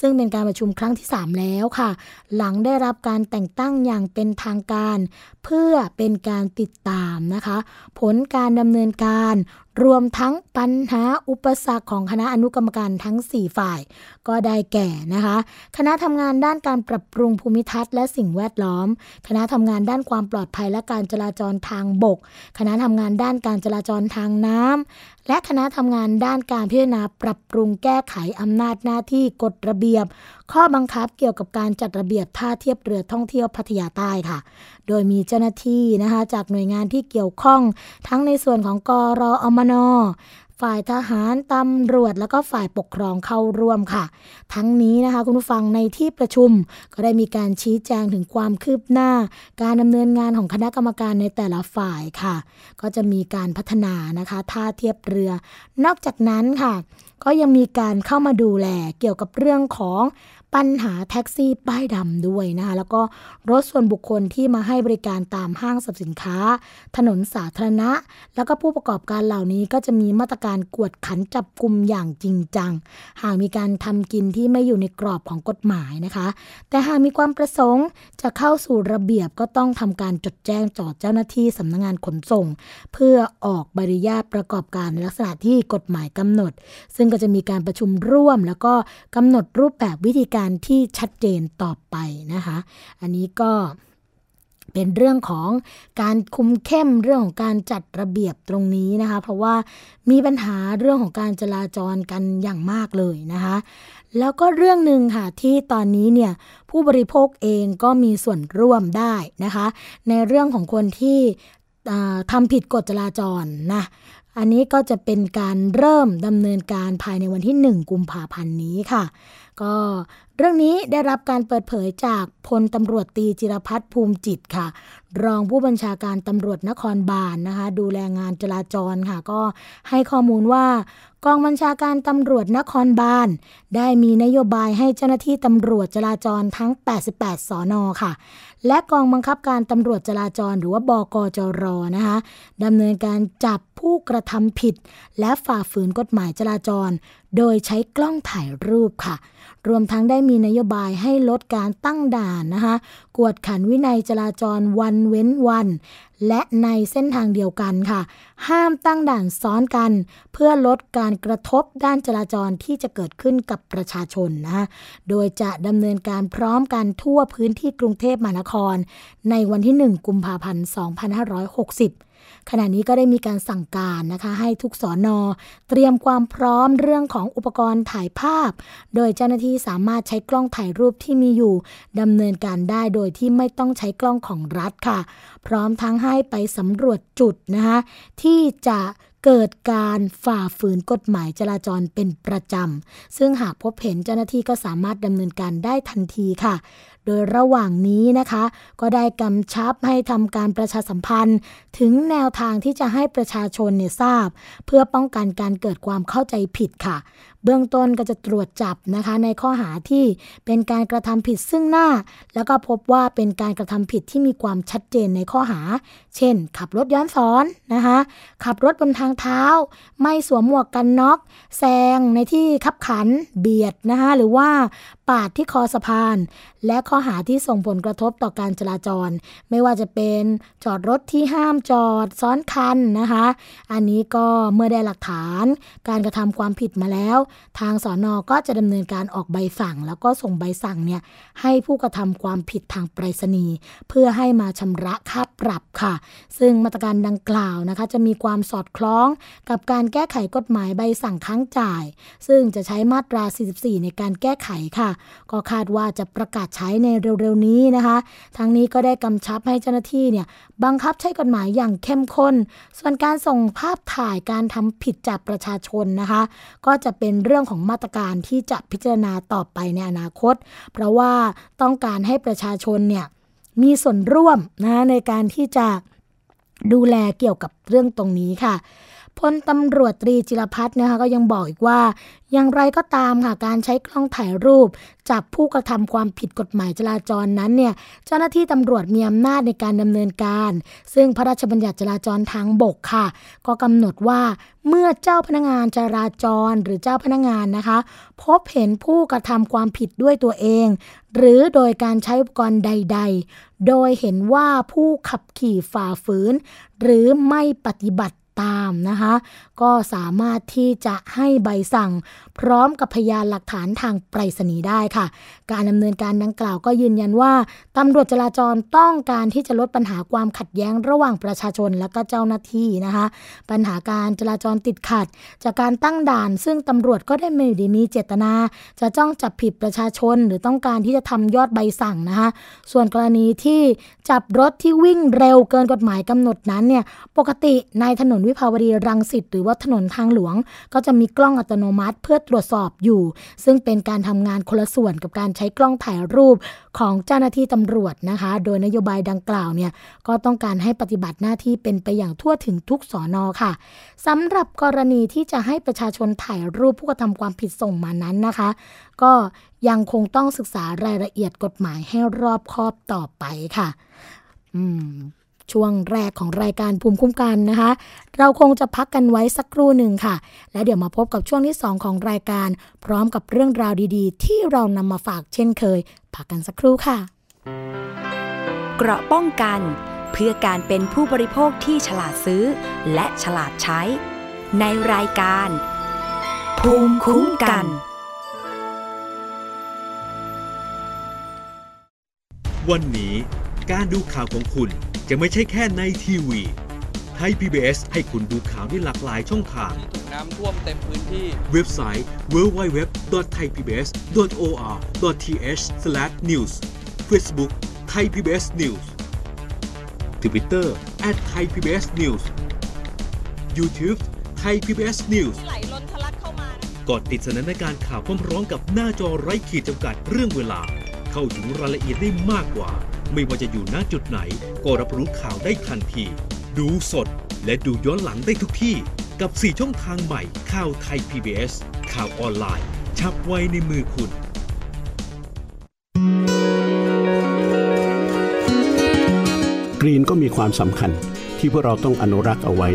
ซึ่งเป็นการประชุมครั้งที่ 3 แล้วค่ะ หลังได้รับการแต่งตั้งอย่างเป็นทางการ เพื่อเป็นการติดตามนะคะ ผลการดำเนินการรวมทั้งปัญหาอุปสรรคของคณะอนุกรรมการทั้ง 4 ฝ่าย ก็ได้แก่นะคะ คณะทำงานด้านการปรับปรุงภูมิทัศน์และสิ่งแวดล้อม คณะทำงานด้านความปลอดภัยและการจราจรทางบก คณะทำงานด้านการจราจรทางน้ำและคณะทำงานด้านการพิจารณาปรับปรุงแก้ไขอำนาจหน้าที่กฎระเบียบ ข้อบังคับเกี่ยวกับการจัดระเบียบท่าเทียบเรือท่องเที่ยวพัทยาใต้ค่ะ โดยมีเจ้าหน้าที่นะคะจากหน่วยงานที่เกี่ยวข้อง ทั้งในส่วนของกรอมน ฝ่ายทหารตำรวจ แล้วก็ฝ่ายปกครองเข้าร่วมค่ะ ทั้งนี้นะคะคุณผู้ฟังในที่ประชุม ก็ได้มีการชี้แจงถึงความคืบหน้า การดำเนินงานของคณะกรรมการในแต่ละฝ่ายค่ะ ก็จะมีการพัฒนานะคะท่าเทียบเรือ นอกจากนั้นค่ะ ก็ยังมีการเข้ามาดูแลเกี่ยวกับเรื่องของ ปัญหาแท็กซี่ป้ายดำด้วยนะคะแล้วก็รถส่วนบุคคลที่มาให้บริการตามห้างสรรพสินค้า ถนนสาธารณะ แล้วก็ผู้ประกอบการเหล่านี้ก็จะมีมาตรการกวดขันจับกลุ่มอย่างจริงจัง หากมีการทำกินที่ไม่อยู่ในกรอบของกฎหมายนะคะ แต่หากมีความประสงค์จะเข้าสู่ระเบียบก็ต้องทำการจดแจ้งต่อเจ้าหน้าที่สำนักงานขนส่ง เพื่อออกใบอนุญาตประกอบการในลักษณะที่กฎหมายกำหนด ซึ่งก็จะมีการประชุมร่วม แล้วก็กำหนดรูปแบบวิธีการการที่ชัดเจนต่อไปนะคะ อันนี้ก็เป็นเรื่องของการคุมเข้มเรื่องของการจัดระเบียบตรงนี้นะคะ เพราะว่ามีปัญหาเรื่องของการจราจรกันอย่างมากเลยนะคะ แล้วก็เรื่องหนึ่งค่ะที่ตอนนี้เนี่ยผู้บริโภคเองก็มีส่วนร่วมได้นะคะ ในเรื่องของคนที่ทำผิดกฎจราจรนะอันนี้ก็จะเป็นการเริ่มดำเนินการภายในวันที่ 1 กุมภาพันธ์นี้ค่ะ ก็เรื่องนี้ได้รับการเปิดเผยจากพลตำรวจตีจิรพัฒน์ภูมิจิตค่ะ รองผู้บัญชาการตำรวจนครบาลนนะคะ ดูแลงานจราจรค่ะ ก็ให้ข้อมูลว่ากองบัญชาการตำรวจนครบาลได้มีนโยบายให้เจ้าหน้าที่ตำรวจจราจรทั้ง 88 สอนอค่ะ และกองบังคับการตำรวจจราจรหรือว่าบกจรนะคะดำเนินการจับผู้กระทำผิด และฝ่าฝืนกฎหมายจราจร โดยใช้กล้องถ่ายรูปค่ะ รวมทั้งได้มีนโยบายให้ลดการตั้งด่านนะคะ กวดขันวินัยจราจรวันเว้นวัน และในเส้นทางเดียวกันค่ะ ห้ามตั้งด่านซ้อนกัน เพื่อลดการกระทบด้านจราจรที่จะเกิดขึ้นกับประชาชนนะคะโดยจะดำเนินการพร้อมกันทั่วพื้นที่กรุงเทพมหานคร ในวันที่ 1 กุมภาพันธ์ 2560 ขณะนี้ก็ได้มีการสั่งการนะคะให้ทุกสอนอเตรียมความพร้อมเรื่องของอุปกรณ์ถ่ายภาพ โดยเจ้าหน้าที่สามารถใช้กล้องถ่ายรูปที่มีอยู่ดำเนินการได้โดยที่ไม่ต้องใช้กล้องของรัฐค่ะ พร้อมทั้งให้ไปสำรวจจุดนะคะที่จะ เกิดการฝ่าฝืนกฎหมายจราจรเป็นประจำ ซึ่งหากพบเห็นเจ้าหน้าที่ก็สามารถดำเนินการได้ทันทีค่ะ โดยระหว่างนี้นะคะ ก็ได้กำชับให้ทำการประชาสัมพันธ์ ถึงแนวทางที่จะให้ประชาชนเนี่ยทราบ เพื่อป้องกันการเกิดความเข้าใจผิดค่ะ เบื้องต้นก็จะตรวจจับนะคะในข้อหาที่เป็นการกระทำผิดซึ่งหน้า แล้วก็พบว่าเป็นการกระทำผิดที่มีความชัดเจนในข้อหา เช่น ขับรถย้อนสอนนะคะขับรถบนทางเท้า ไม่สวมหมวกกันน็อกแซงในที่ขับขันเบียดนะคะหรือว่า ปาดที่คอสะพาน และข้อหาที่ส่งผลกระทบต่อการจราจร ไม่ว่าจะเป็นจอดรถที่ห้ามจอดซ้อนคันนะคะ อันนี้ก็เมื่อได้หลักฐาน การกระทำความผิดมาแล้ว ทางสอนอก็จะดำเนินการออกใบสั่ง แล้วก็ส่งใบสั่งเนี่ยให้ผู้กระทำความผิดทางไปรษณีย์เพื่อให้มาชำระค่าปรับค่ะ ซึ่งมาตรการดังกล่าวนะคะจะมีความสอดคล้องกับการแก้ไขกฎหมายใบสั่งค้างจ่าย ซึ่งจะใช้มาตรา 44 ในการแก้ไขค่ะก็คาดว่าจะประกาศใช้ในเร็วๆนี้นะคะ ทั้งนี้ก็ได้กำชับให้เจ้าหน้าที่เนี่ยบังคับใช้กฎหมายอย่างเข้มข้น ส่วนการส่งภาพถ่ายการทำผิดจากประชาชนนะคะ ก็จะเป็นเรื่องของมาตรการที่จะพิจารณาต่อไปในอนาคต เพราะว่าต้องการให้ประชาชนเนี่ยมีส่วนร่วมนะในการที่จะดูแลเกี่ยวกับเรื่องตรงนี้ค่ะ พลตำรวจตรีจิรพัฒน์นะคะก็ยังบอกอีกว่า อย่างไรก็ตามค่ะการใช้กล้องถ่ายรูป จับผู้กระทำความผิดกฎหมายจราจรนั้นเนี่ยเจ้าหน้าที่ตำรวจมีอำนาจในการดำเนินการ ซึ่งพระราชบัญญัติจราจรทางบกค่ะ ก็กำหนดว่าเมื่อเจ้าพนักงานจราจรหรือเจ้าพนักงานนะคะ พบเห็นผู้กระทำความผิดด้วยตัวเอง หรือโดยการใช้อุปกรณ์ใด ๆ โดยเห็นว่าผู้ขับขี่ฝ่าฝืน หรือไม่ปฏิบัติ ตามนะคะ ก็สามารถที่จะให้ใบสั่ง พร้อมกับพยานหลักฐานทางไปรษณีย์ได้ค่ะ การดำเนินการดังกล่าวก็ยืนยันว่าตำรวจจราจรต้องการที่จะลดปัญหาความขัดแย้งระหว่างประชาชนและก็เจ้าหน้าที่นะคะ ปัญหาการจราจรติดขัด จากการตั้งด่าน ซึ่งตำรวจก็ได้ไม่ได้มีเจตนา จะจ้องจับผิดประชาชน หรือต้องการที่จะทำยอดใบสั่งนะคะ ส่วนกรณีที่จับรถที่วิ่งเร็วเกินกฎหมายกำหนดนั้นเนี่ยปกติในถนนวิภาวดีรังสิตหรือว่าถนนทางหลวง ก็จะมีกล้องอัตโนมัติเพื่อตรวจสอบอยู่ ซึ่งเป็นการทำงานคนละส่วนกับการใช้กล้องถ่ายรูปของเจ้าหน้าที่ตำรวจนะคะ โดยนโยบายดังกล่าวเนี่ยก็ต้องการให้ปฏิบัติหน้าที่เป็นไปอย่างทั่วถึงทุกสอนอค่ะสำหรับกรณีที่จะให้ประชาชนถ่ายรูปผู้กระทำความผิดส่งมานั้นนะคะ ก็ยังคงต้องศึกษารายละเอียดกฎหมายให้รอบคอบต่อไปค่ะ อืม ช่วงแรกของรายการภูมิคุ้มกันนะคะ เราคงจะพักกันไว้สักครู่หนึ่งค่ะ แล้วเดี๋ยวมาพบกับช่วงที่ 2 ของรายการ พร้อมกับเรื่องราวดีๆ ที่เรานำมาฝากเช่นเคย พักกันสักครู่ค่ะ เกราะป้องกัน เพื่อการเป็นผู้บริโภคที่ฉลาดซื้อ และฉลาดใช้ ในรายการ ภูมิคุ้มกันวันนี้การดูข่าวของคุณ จะไม่ใช่แค่ในทีวีไทย PBS ให้คุณดูข่าวได้หลากหลายช่องทางถูกน้ำท่วมเต็มพื้นที่ เว็บไซต์ www.thaipbs.or.th/news Facebook Thai PBS News Twitter @thaipbsnews YouTube Thai PBS News ไหลล้นทะลักเข้ามานะกดติดสนันในการข่าวพร้อมๆกับหน้าจอไร้ขีดจำกัดเรื่องเวลา เข้าถึงรายละเอียดได้มากกว่า ไม่ว่าจะอยู่ณจุดไหน ก็รับรู้ข่าวได้ทันที ดูสดและดูย้อนหลังได้ทุกที่ กับ 4 ช่องทางใหม่ข่าวไทย PBS ข่าวออนไลน์ ชับไว้ในมือคุณกรีนก็มีความสำคัญที่พวกเราต้องอนุรักษ์เอาไว้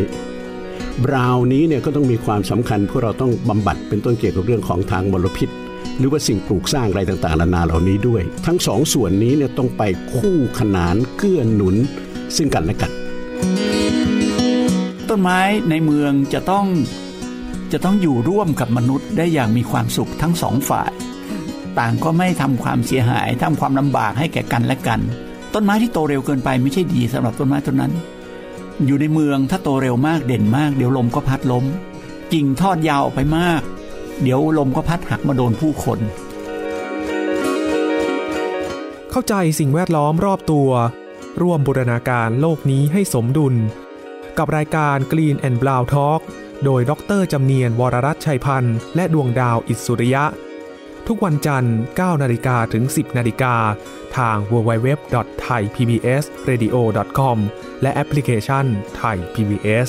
บราวนี้เนี่ยก็ต้องมีความสำคัญพราะเราต้องบำบัดเป็นต้นเกี่ยวกับเรื่องของทางมลพิษ หรือว่าสิ่งปลูกสร้างอะไรต่างๆนานาเหล่านี้ด้วย ทั้งสองส่วนนี้เนี่ยต้องไปคู่ขนานเกื้อหนุนซึ่งกันและกัน ต้นไม้ในเมืองจะต้องจะต้องอยู่ร่วมกับมนุษย์ได้อย่างมีความสุขทั้งสองฝ่าย ต่างก็ไม่ทำความเสียหายทำความลำบากให้แก่กันและกัน ต้นไม้ที่โตเร็วเกินไปไม่ใช่ดีสำหรับต้นไม้ต้นนั้น อยู่ในเมืองถ้าโตเร็วมากเด่นมากเดี๋ยวลมก็พัดล้มกิ่งทอดยาวออกไปมาก เดี๋ยวลมก็พัดหักมาโดนผู้คน เข้าใจสิ่งแวดล้อมรอบตัว ร่วมบูรณาการโลกนี้ให้สมดุล กับรายการ Green and Brown Talk โดยดรจำเนียนวรรัตชัยพันธ์ และดวงดาวอิสุริยะ ทุกวันจันทร์ 9 นาฬิกาถึง 10 นาฬิกา ทาง www.thaipbsradio.com และแอปพลิเคชัน Thai PBS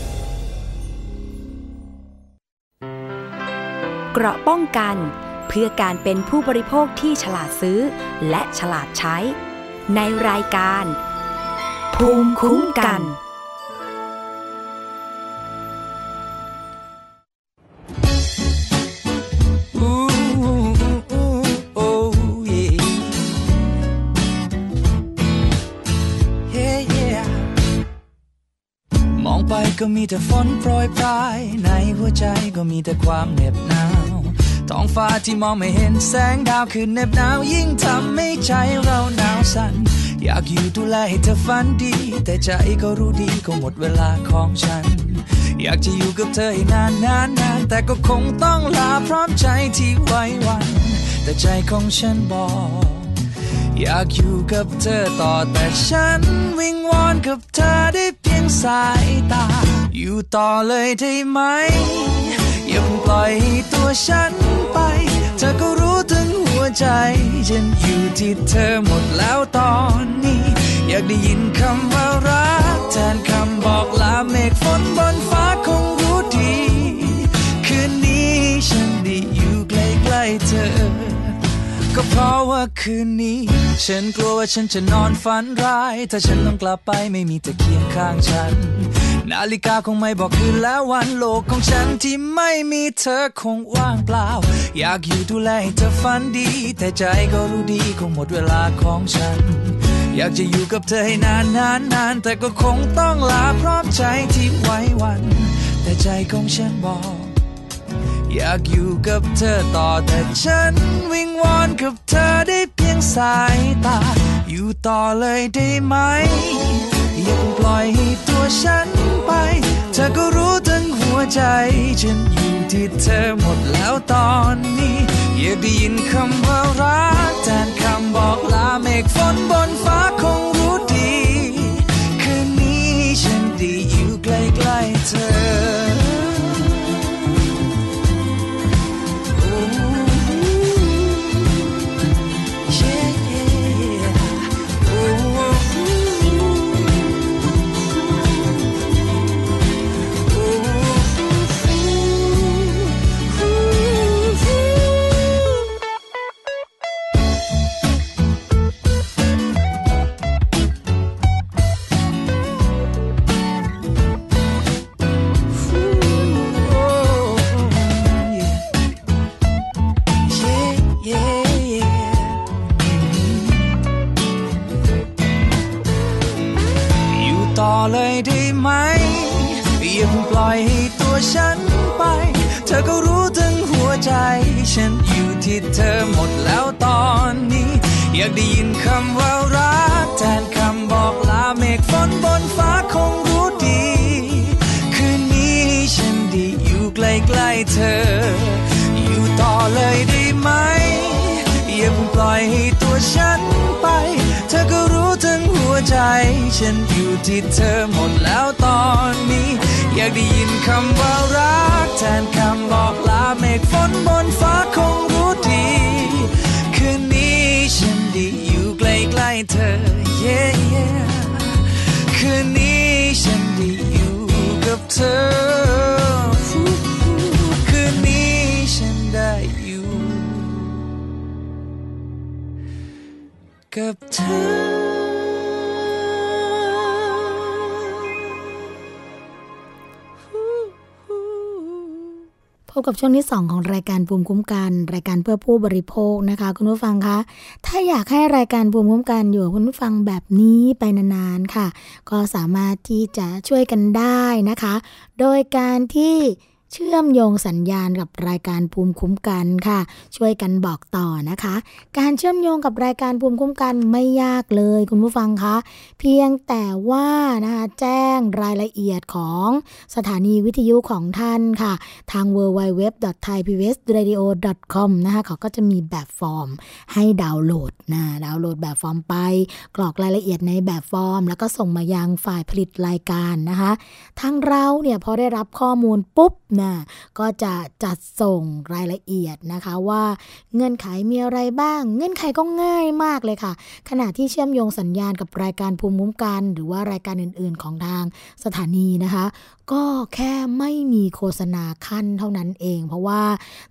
เกราะป้องกัน เพื่อการเป็นผู้บริโภคที่ฉลาดซื้อ และฉลาดใช้ ในรายการ ภูมิคุ้มกัน มองไปก็มีแต่ฝนโปรยปลาย ในหัวใจก็มีแต่ความเหน็บหนาว ท้องฟ้าที่มองไม่เห็นแสงดาวคือเหน็บหนาวยิ่งทำให้ใจเราหนาวสั่นอยากอยู่ดูแลให้เธอฝันดี แต่ใจก็รู้ดีก็หมดเวลาของฉัน อยากจะอยู่กับเธอให้นานนานนานแต่ก็คงต้องลาพร้อมใจที่ไว้วัน แต่ใจของฉันบอก อยากอยู่กับเธอต่อแต่ฉันวิงวอนกับเธอได้เพียงสายตา อยู่ต่อเลยได้ไหม ย่าเพิ่งปล่อยตัวฉันไป เธอก็รู้ถึงหัวใจ ฉันอยู่ที่เธอหมดแล้วตอนนี้ อยากได้ยินคำว่ารักแทนคำบอกลาเมฆฝนบนฟ้าคงรู้ดี คืนนี้ฉันได้อยู่ใกล้ๆเธอ ก็เพราะว่าคืนนี้ ฉันกลัวว่าฉันจะนอนฝันร้าย ถ้าฉันต้องกลับไปไม่มีเธอเคียงข้างฉัน นาฬิกาคงไม่บอกคืนแล้ววันโลกของฉันที่ไม่มีเธอคงว่างเปล่า อยากอยู่ดูแลให้เธอฝันดี แต่ใจก็รู้ดีคงหมดเวลาของฉัน อยากจะอยู่กับเธอให้นานนานนานแต่ก็คงต้องลาพร้อมใจที่ไว้วัน แต่ใจของฉันบอก อยากอยู่กับเธอต่อแต่ฉันวิงวอนกับเธอได้เพียงสายตา อยู่ต่อเลยได้ไหมอย่าเพิ่งปล่อยให้ วฉันไป เธอก็รู้ทั้งหัวใจ ฉันอยู่ที่เธอหมดแล้วตอนนี้ อยากได้ยินคำว่ารักแทนคำบอกลาเมฆฝนบนฟ้าคงรู้ดี คืนนี้ฉันได้อยู่ใกล้ๆเธอ เลยได้ไหมอย่าเพิ่งปล่อยให้ตัวฉันไป เธอก็รู้ถึงหัวใจ ฉันอยู่ที่เธอหมดแล้วตอนนี้ อยากได้ยินคำว่ารัก แทนคำบอกลาเมฆฝนบนฟ้าคงรู้ดี คืนนี้ฉันด้อยู่ใกล้ๆเธอ อยู่ต่อเลยได้ไหมอย่าเพิ่งปล่อยให้ตัวฉัน ใจ ฉันอยู่ที่เธอหมดแล้วตอนนี้ อยากได้ยินคำว่ารัก แทนคำบอกลาเมฆฝนบนฟ้าคงรู้ดี คืนนี้ฉันได้อยู่ใกล้ๆเธอ yeah, yeah คืนนี้ฉันได้อยู่กับเธอคืนนี้ฉันได้อยู่กับเธอ พบกับช่วงที่ 2 ของรายการภูมิคุ้มกัน รายการเพื่อผู้บริโภคนะคะ คุณผู้ฟังคะถ้าอยากให้รายการภูมิคุ้มกันอยู่คุณผู้ฟังแบบนี้ไปนานๆค่ะ ก็สามารถที่จะช่วยกันได้นะคะ โดยการที่ เชื่อมโยงสัญญาณกับรายการภูมิคุ้มกันค่ะ ช่วยกันบอกต่อนะคะ การเชื่อมโยงกับรายการภูมิคุ้มกันไม่ยากเลยคุณผู้ฟังคะเพียงแต่ว่านะคะแจ้งรายละเอียดของสถานีวิทยุของท่านค่ะ ทาง www.thaipbsradio.com นะคะเขาก็จะมีแบบฟอร์มให้ดาวน์โหลดนะดาวน์โหลดแบบฟอร์มไป กรอกรายละเอียดในแบบฟอร์ม แล้วก็ส่งมายังฝ่ายผลิตรายการนะคะทางเราเนี่ยพอได้รับข้อมูลปุ๊บนะก็จะจัดส่งรายละเอียดนะคะว่าเงื่อนไขมีอะไรบ้าง เงื่อนไขก็ง่ายมากเลยค่ะ ขณะที่เชื่อมโยงสัญญาณกับรายการภูมิคุ้มกัน หรือว่ารายการอื่น ๆ ของทางสถานีนะคะ ก็แค่ไม่มีโฆษณาขั้นเท่านั้นเอง เพราะว่า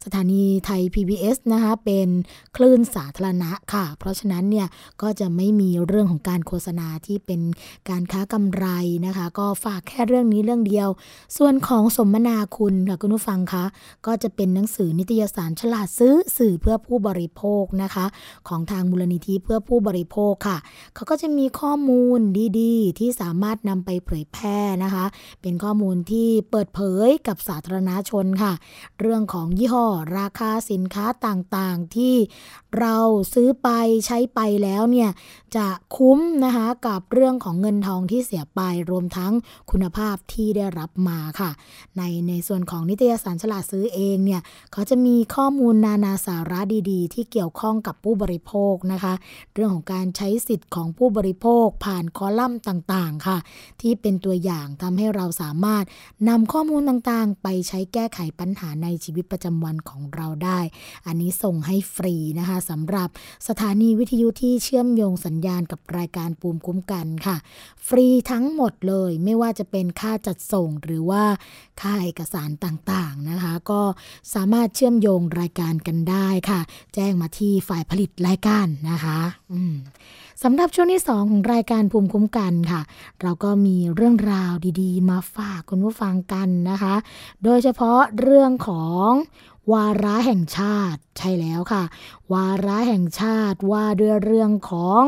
สถานีไทย PBS นะคะเป็นคลื่นสาธารณะค่ะ เพราะฉะนั้นเนี่ยก็จะไม่มีเรื่องของการโฆษณาที่เป็นการค้ากำไรนะคะ ก็ฝากแค่เรื่องนี้เรื่องเดียว ส่วนของสมนาคุณค่ะคุณผู้ฟังคะก็จะเป็นหนังสือนิตยสารฉลาดซื้อสื่อเพื่อผู้บริโภคนะคะ ของทางมูลนิธิเพื่อผู้บริโภคค่ะเขาก็จะมีข้อมูลดีๆ ที่สามารถนำไปเผยแพร่นะคะ เป็นข้อมูลที่เปิดเผยกับสาธารณชนค่ะ เรื่องของยี่ห้อราคาสินค้าต่างๆที่เราซื้อไปใช้ไปแล้วเนี่ยจะคุ้มนะคะกับเรื่องของเงินทองที่เสียไปรวมทั้งคุณภาพที่ได้รับมาค่ะ ในในส่วนของนิตยสารฉลาดซื้อเองเนี่ยเขาจะมีข้อมูลนานาสาระดีๆ ที่เกี่ยวข้องกับผู้บริโภคนะคะ เรื่องของการใช้สิทธิ์ของผู้บริโภคผ่านคอลัมน์ต่างๆค่ะ ที่เป็นตัวอย่างทำให้เราสามารถนำข้อมูลต่างๆ ไปใช้แก้ไขปัญหาในชีวิตประจำวันของเราได้ อันนี้ส่งให้ฟรีนะคะสำหรับสถานีวิทยุที่เชื่อมโยงสัญญาณกับรายการภูมคุ้มกันค่ะ ฟรีทั้งหมดเลยไม่ว่าจะเป็นค่าจัดส่งหรือว่าค่าเอกสารต่างๆนะคะ ก็สามารถเชื่อมโยงรายการกันได้ค่ะ แจ้งมาที่ฝ่ายผลิตรายการนะคะสำหรับช่วงที่2ของรายการภูมิคุ้มกันค่ะ เราก็มีเรื่องราวดีๆ มาฝากคุณผู้ฟังกันนะคะ โดยเฉพาะเรื่องของ วาระแห่งชาติ ใช่แล้วค่ะ วาระแห่งชาติว่าด้วยเรื่องของ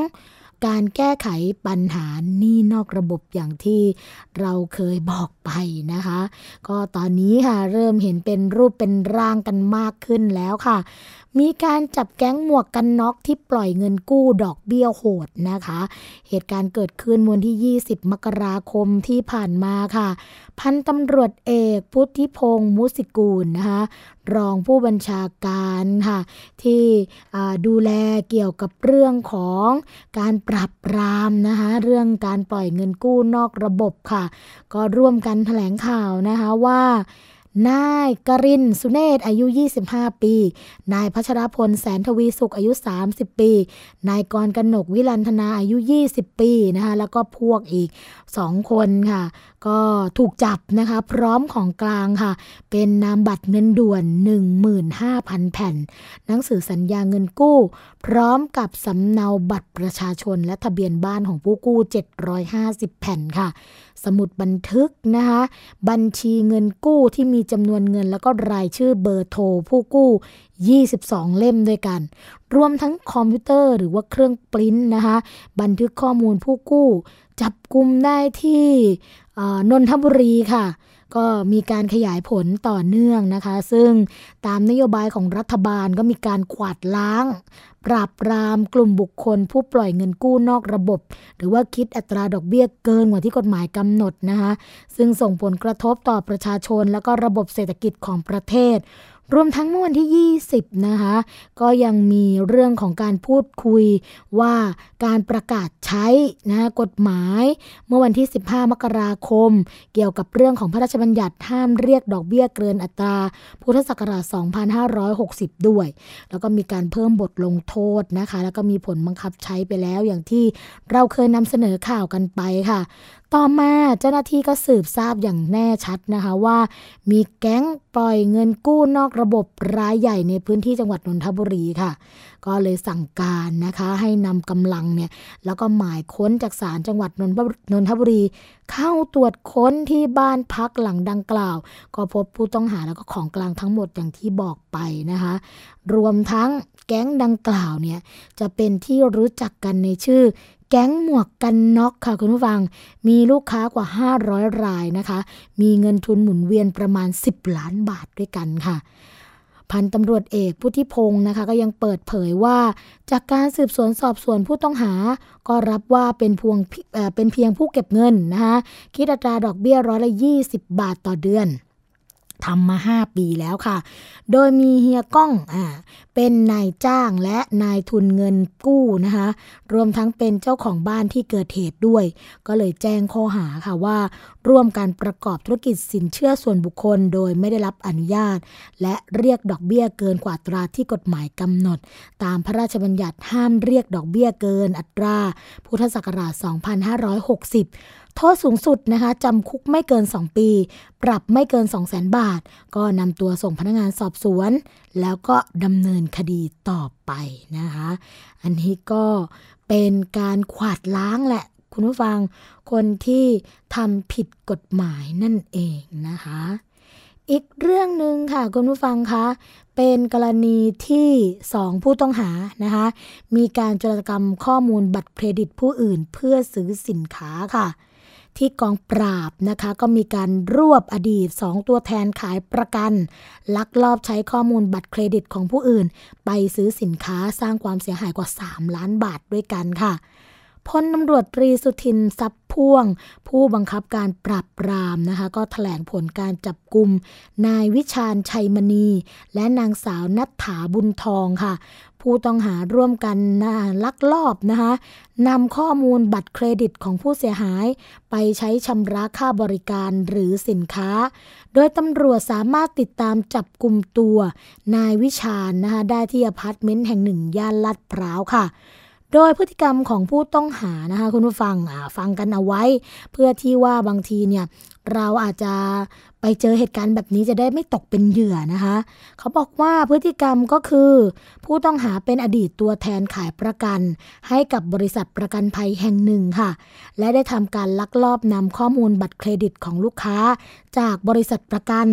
การแก้ไขปัญหานี่นอกระบบอย่างที่เราเคยบอกไปนะคะ ก็ตอนนี้ค่ะเริ่มเห็นเป็นรูปเป็นร่างกันมากขึ้นแล้วค่ะ มีการจับแก๊งหมวกกันน็อกที่ปล่อยเงินกู้ดอกเบี้ยโหดนะคะ เหตุการณ์เกิดขึ้นวันที่ 20 มกราคมที่ผ่านมาค่ะ พันตำรวจเอกพุทธิพงศ์มุสิกูลนะคะรองผู้บัญชาการค่ะ ที่ดูแลเกี่ยวกับเรื่องของการปราบปรามนะคะเรื่องการปล่อยเงินกู้นอกระบบค่ะ ก็ร่วมกันแถลงข่าวนะคะว่านายกรินสุเนศอายุ 25 ปี นายพัชรพลแสนทวีสุขอายุ 30 ปี นายกรกนกวิลันธนาอายุ 20 ปีนะคะแล้วก็พวกอีก 2 คนค่ะ ก็ถูกจับนะคะ พร้อมของกลางค่ะ เป็นนามบัตรเงินด่วน 15,000 แผ่น หนังสือสัญญาเงินกู้ พร้อมกับสำเนาบัตรประชาชนและทะเบียนบ้านของผู้กู้ 750 แผ่นค่ะ สมุดบันทึกนะคะ บัญชีเงินกู้ที่มีจำนวนเงิน แล้วก็รายชื่อเบอร์โทรผู้กู้ 22 เล่มด้วยกัน รวมทั้งคอมพิวเตอร์หรือว่าเครื่องปริ้นนะคะ บันทึกข้อมูลผู้กู้ จับกลุ่มได้ที่นนทบุรีค่ะ ก็มีการขยายผลต่อเนื่องนะคะ ซึ่งตามนโยบายของรัฐบาลก็มีการกวาดล้าง ปราบปรามกลุ่มบุคคล ผู้ปล่อยเงินกู้นอกระบบ หรือว่าคิดอัตราดอกเบี้ยเกินกว่าที่กฎหมายกำหนดนะคะ ซึ่งส่งผลกระทบต่อประชาชน และก็ระบบเศรษฐกิจของประเทศ รวมทั้งเมื่อวันที่ 20 นะคะ ก็ยังมีเรื่องของการพูดคุยว่าการประกาศใช้นะกฎหมาย เมื่อวันที่ 15 มกราคม เกี่ยวกับเรื่องของพระราชบัญญัติห้ามเรียกดอกเบี้ยเกินอัตรา พุทธศักราช 2560 ด้วย แล้วก็มีการเพิ่มบทลงโทษนะคะ แล้วก็มีผลบังคับใช้ไปแล้วอย่างที่เราเคยนำเสนอข่าวกันไปค่ะ ต่อมาเจ้าหน้าที่ก็สืบทราบอย่างแน่ชัดนะคะว่า มีแก๊งปล่อยเงินกู้นอกระบบรายใหญ่ในพื้นที่จังหวัดนนทบุรีค่ะ ก็เลยสั่งการนะคะให้นำกำลังเนี่ยแล้วก็หมายค้นจากศาลจังหวัดนนทบุนนทบุรี เข้าตรวจค้นที่บ้านพักหลังดังกล่าว ก็พบผู้ต้องหาแล้วก็ของกลางทั้งหมดอย่างที่บอกไปนะคะ รวมทั้งแก๊งดังกล่าวเนี่ยจะเป็นที่รู้จักกันในชื่อ แก๊งหมวกกันน็อกค่ะคุณผู้ฟัง มีลูกค้ากว่า 500 รายนะคะ มีเงินทุนหมุนเวียนประมาณ 10 ล้านบาทด้วยกันค่ะ พันตำรวจเอกพุทธิพงศ์นะคะ ก็ยังเปิดเผยว่า จากการสืบสวนสอบสวนผู้ต้องหา ก็รับว่าเป็นพวงเป็นเพียงผู้เก็บเงินนะคะคิดอัตราดอกเบี้ยร้อยละ 20 บาทต่อเดือน ทำมา 5 ปีแล้วค่ะ โดยมีเฮียก้องอ่าเป็นนายจ้างและนายทุนเงินกู้นะคะ รวมทั้งเป็นเจ้าของบ้านที่เกิดเหตุด้วย ก็เลยแจ้งข้อหาค่ะว่า ร่วมการประกอบธุรกิจสินเชื่อส่วนบุคคลโดยไม่ได้รับอนุญาต และเรียกดอกเบี้ยเกินกว่าตราที่กฎหมายกำหนด ตามพระราชบัญญัติห้ามเรียกดอกเบี้ยเกินอัตรา พุทธศักราช 2560 โทษสูงสุดนะคะจำคุกไม่เกิน 2 ปี ปรับไม่เกิน 2 0 0แสนบาท ก็นำตัวส่งพนักงานสอบสวน แล้วก็ดำเนินคดีต่อไปนะคะ อันนี้ก็เป็นการขวาดล้างแหละ คุณผู้ฟังคนที่ทำผิดกฎหมายนั่นเองนะคะ อีกเรื่องหนึ่งค่ะคุณผู้ฟังคะเป็นกรณีที่สองผู้ต้องหานะคะมีการจรกรรมข้อมูลบัตรเครดิตผู้อื่นเพื่อซื้อสินค้าค่ะ ที่กองปราบนะคะ ก็มีการรวบอดีต 2 ตัวแทนขายประกัน ลักลอบใช้ข้อมูลบัตรเครดิตของผู้อื่น ไปซื้อสินค้าสร้างความเสียหายกว่า 3 ล้านบาทด้วยกันค่ะ พลตำรวจตรีสุทินทรัพย์พ่วง ผู้บังคับการปราบปรามนะคะก็แถลงผลการจับกลุ่มนายวิชาญชัยมณี และนางสาวนัทถาบุญทองค่ะ ผู้ต้องหาร่วมกันนะลักลอบนะคะนำข้อมูลบัตรเครดิตของผู้เสียหาย ไปใช้ชำระค่าบริการหรือสินค้า โดยตำรวจสามารถติดตามจับกลุ่มตัว นายวิชาญนะคะได้ที่อพาร์ตเมนต์แห่งหนึ่งย่านลาดพร้าวค่ะ โดยพฤติกรรมของผู้ต้องหานะคะคุณผู้ฟังฟังกันเอาไว้ เพื่อที่ว่าบางทีเนี่ยเราอาจจะ ไปเจอเหตุการณ์แบบนี้จะได้ไม่ตกเป็นเหยื่อนะคะ เขาบอกว่าพฤติกรรมก็คือ ผู้ต้องหาเป็นอดีตตัวแทนขายประกัน ให้กับบริษัทประกันภัยแห่งหนึ่งค่ะ และได้ทำการลักลอบนำข้อมูลบัตรเครดิตของลูกค้า จากบริษัทประกัน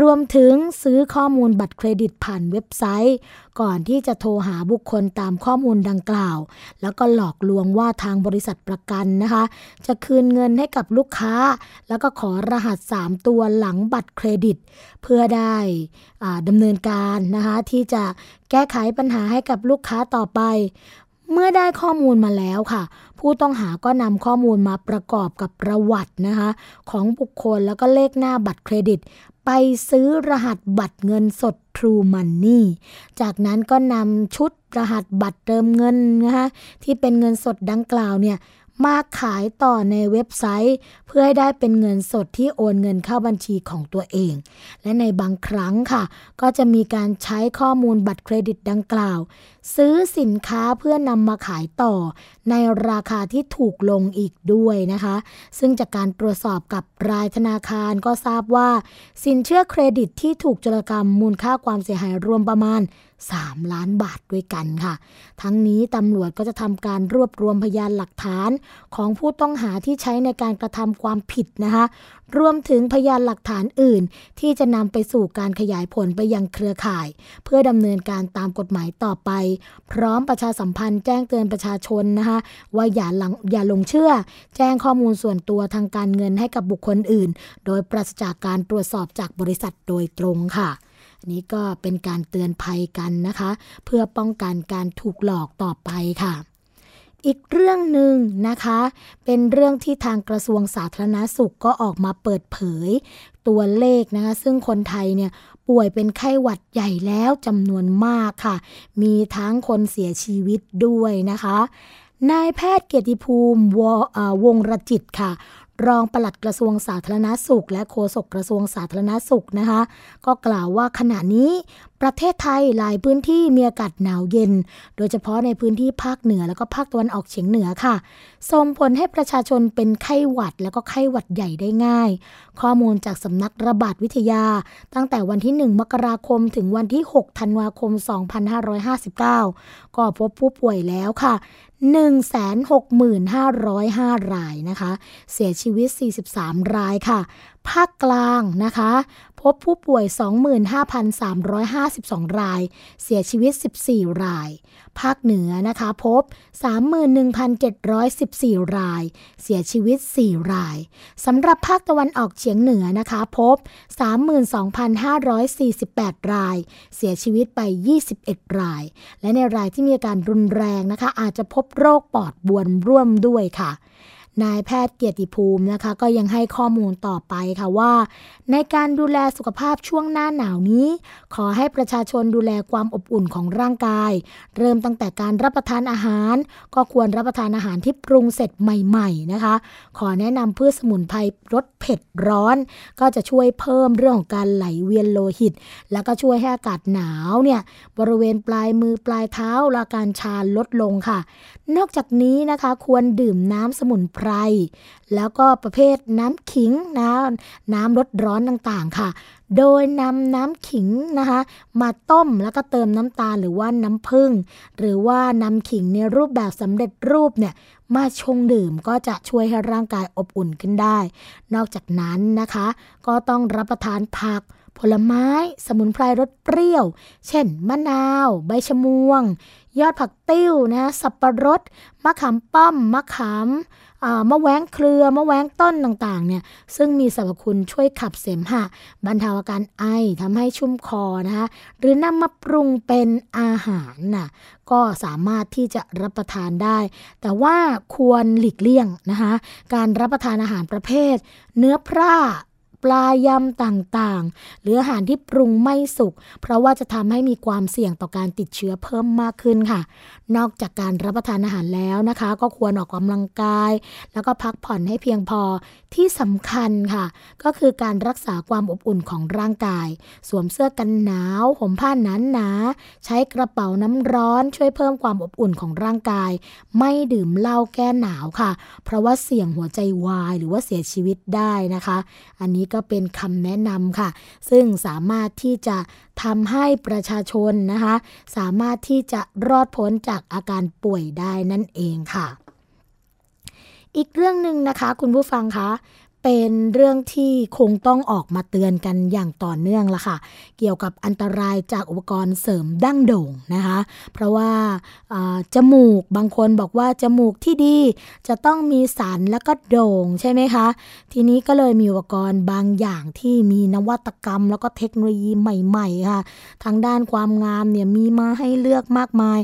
รวมถึงซื้อข้อมูลบัตรเครดิตผ่านเว็บไซต์ ก่อนที่จะโทรหาบุคคลตามข้อมูลดังกล่าว แล้วก็หลอกลวงว่าทางบริษัทประกันนะคะ จะคืนเงินให้กับลูกค้า แล้วก็ขอรหัส 3 ตัวหลังบัตรเครดิต เพื่อได้ดำเนินการนะคะที่จะแก้ไขปัญหาให้กับลูกค้าต่อไป เมื่อได้ข้อมูลมาแล้วค่ะ ผู้ต้องหาก็นำข้อมูลมาประกอบกับประวัตินะคะของบุคคลแล้วก็เลขหน้าบัตรเครดิตไปซื้อรหัสบัตรเงินสด True Money จากนั้นก็นำชุดรหัสบัตรเติมเงินนะคะที่เป็นเงินสดดังกล่าวเนี่ย มาขายต่อในเว็บไซต์ เพื่อให้ได้เป็นเงินสดที่โอนเงินเข้าบัญชีของตัวเอง และในบางครั้งค่ะ ก็จะมีการใช้ข้อมูลบัตรเครดิตดังกล่าว ซื้อสินค้าเพื่อนำมาขายต่อ ในราคาที่ถูกลงอีกด้วยนะคะ ซึ่งจากการตรวจสอบกับรายธนาคารก็ทราบว่า สินเชื่อเครดิตที่ถูกจรกรรมมูลค่าความเสียหายรวมประมาณ 3 ล้านบาทด้วยกันค่ะ ทั้งนี้ตำรวจก็จะทำการรวบรวมพยานหลักฐานของผู้ต้องหาที่ใช้ในการกระทำความผิดนะคะ รวมถึงพยานหลักฐานอื่น ที่จะนำไปสู่การขยายผลไปยังเครือข่าย เพื่อดำเนินการตามกฎหมายต่อไป พร้อมประชาสัมพันธ์แจ้งเตือนประชาชนนะคะว่าอย่าหลังอย่าหลงเชื่อ แจ้งข้อมูลส่วนตัวทางการเงินให้กับบุคคลอื่น โดยปราศจากการตรวจสอบจากบริษัทโดยตรงค่ะ นี้ก็เป็นการเตือนภัยกันนะคะ เพื่อป้องกันการถูกหลอกต่อไปค่ะอีกเรื่องหนึ่งนะคะ เป็นเรื่องที่ทางกระทรวงสาธารณสุขก็ออกมาเปิดเผย ตัวเลขนะคะ ซึ่งคนไทยเนี่ยป่วยเป็นไข้หวัดใหญ่แล้วจำนวนมากค่ะ มีทั้งคนเสียชีวิตด้วยนะคะนายแพทย์เกียรติภูมิววงรจิตค่ะ รองปลัดกระทรวงสาธารณสุข และโฆษกกระทรวงสาธารณสุขนะคะ ก็กล่าวว่าขณะนี้ประเทศไทยหลายพื้นที่มีอากาศหนาวเย็น โดยเฉพาะในพื้นที่ภาคเหนือแล้วก็ภาคตะวันออกเฉียงเหนือค่ะ ส่งผลให้ประชาชนเป็นไข้หวัด แล้วก็ไข้หวัดใหญ่ได้ง่าย ข้อมูลจากสำนักระบาดวิทยา ตั้งแต่วันที่ 1 มกราคมถึงวันที่ 6 ธันวาคม 2559 ก็พบผู้ป่วยแล้วค่ะ 165,505 รายนะคะ เสียชีวิต 43 รายค่ะ ภาคกลางนะคะ บผู้ป่วย 25,352 ราย เสียชีวิต 14 ราย ภาคเหนือนะคะพบ 31,714 ราย เสียชีวิต 4 รายสำหรับภาคตะวันออกเฉียงเหนือนะคะพบ 32,548 ราย เสียชีวิตไป 21 ราย และในรายที่มีอาการรุนแรงนะคะอาจจะพบโรคปอดบวมร่วมด้วยค่ะ นายแพทย์เกียรติภูมินะคะ ก็ยังให้ข้อมูลต่อไปค่ะว่า ในการดูแลสุขภาพช่วงหน้าหนาวนี้ ขอให้ประชาชนดูแลความอบอุ่นของร่างกาย เริ่มตั้งแต่การรับประทานอาหาร ก็ควรรับประทานอาหารที่ปรุงเสร็จใหม่ๆนะคะ ขอแนะนำพืชสมุนไพรรสเผ็ดร้อน ก็จะช่วยเพิ่มเรื่องของการไหลเวียนโลหิต แล้วก็ช่วยให้อากาศหนาวเนี่ยบริเวณปลายมือปลายเท้าและการชาลดลงค่ะ นอกจากนี้นะคะควรดื่มน้ำสมุนไพรแล้วก็ประเภทน้ำขิงนะน้ำรสร้อนต่างๆค่ะ โดยนำน้ำขิงนะคะมาต้มแล้วก็เติมน้ำตาลหรือว่าน้ำผึ้งหรือว่านำขิงในรูปแบบสำเร็จรูปเนี่ยมาชงดื่มก็จะช่วยให้ร่างกายอบอุ่นขึ้นได้ นอกจากนั้นนะคะ ก็ต้องรับประทานผักผลไม้ สมุนไพรรสเปรี้ยว เช่น มะนาว ใบชะมวง ยอดผักติ้วนะสับปะรด มะขามป้อม มะขาม มะแว้งเครือมะแว้งต้นต่างๆเนี่ยซึ่งมีสรรพคุณช่วยขับเสมหะบรรเทาอาการไอทำให้ชุ่มคอนะคะหรือนำมาปรุงเป็นอาหารน่ะก็สามารถที่จะรับประทานได้ แต่ว่าควรหลีกเลี่ยงนะคะการรับประทานอาหารประเภท เนื้อพร่า ปลายำต่างๆ หรืออาหารที่ปรุงไม่สุก เพราะว่าจะทำให้มีความเสี่ยงต่อการติดเชื้อเพิ่มมากขึ้นค่ะ นอกจากการรับประทานอาหารแล้วนะคะ ก็ควรออกกำลังกาย แล้วก็พักผ่อนให้เพียงพอที่สำคัญค่ะ ก็คือการรักษาความอบอุ่นของร่างกาย สวมเสื้อกันหนาวห่มผ้าหนาหนาๆใช้กระเป๋าน้ำร้อนช่วยเพิ่มความอบอุ่นของร่างกาย ไม่ดื่มเหล้าแก้หนาวค่ะ เพราะว่าเสี่ยงหัวใจวาย หรือว่าเสียชีวิตได้นะคะ อันนี้ก็เป็นคำแนะนำค่ะ ซึ่งสามารถที่จะทำให้ประชาชนนะคะ สามารถที่จะรอดพ้นจากอาการป่วยได้นั่นเองค่ะ อีกเรื่องหนึ่งนะคะ คุณผู้ฟังคะ เป็นเรื่องที่คงต้องออกมาเตือนกันอย่างต่อเนื่องละค่ะ เกี่ยวกับอันตรายจากอุปกรณ์เสริมดั้งโด่งนะคะ เพราะว่าจมูกบางคนบอกว่าจมูกที่ดีจะต้องมีสันแล้วก็โด่งใช่ไหมคะ ทีนี้ก็เลยมีอุปกรณ์บางอย่างที่มีนวัตกรรม แล้วก็เทคโนโลยีใหม่ๆค่ะ ทางด้านความงามเนี่ยมีมาให้เลือกมากมาย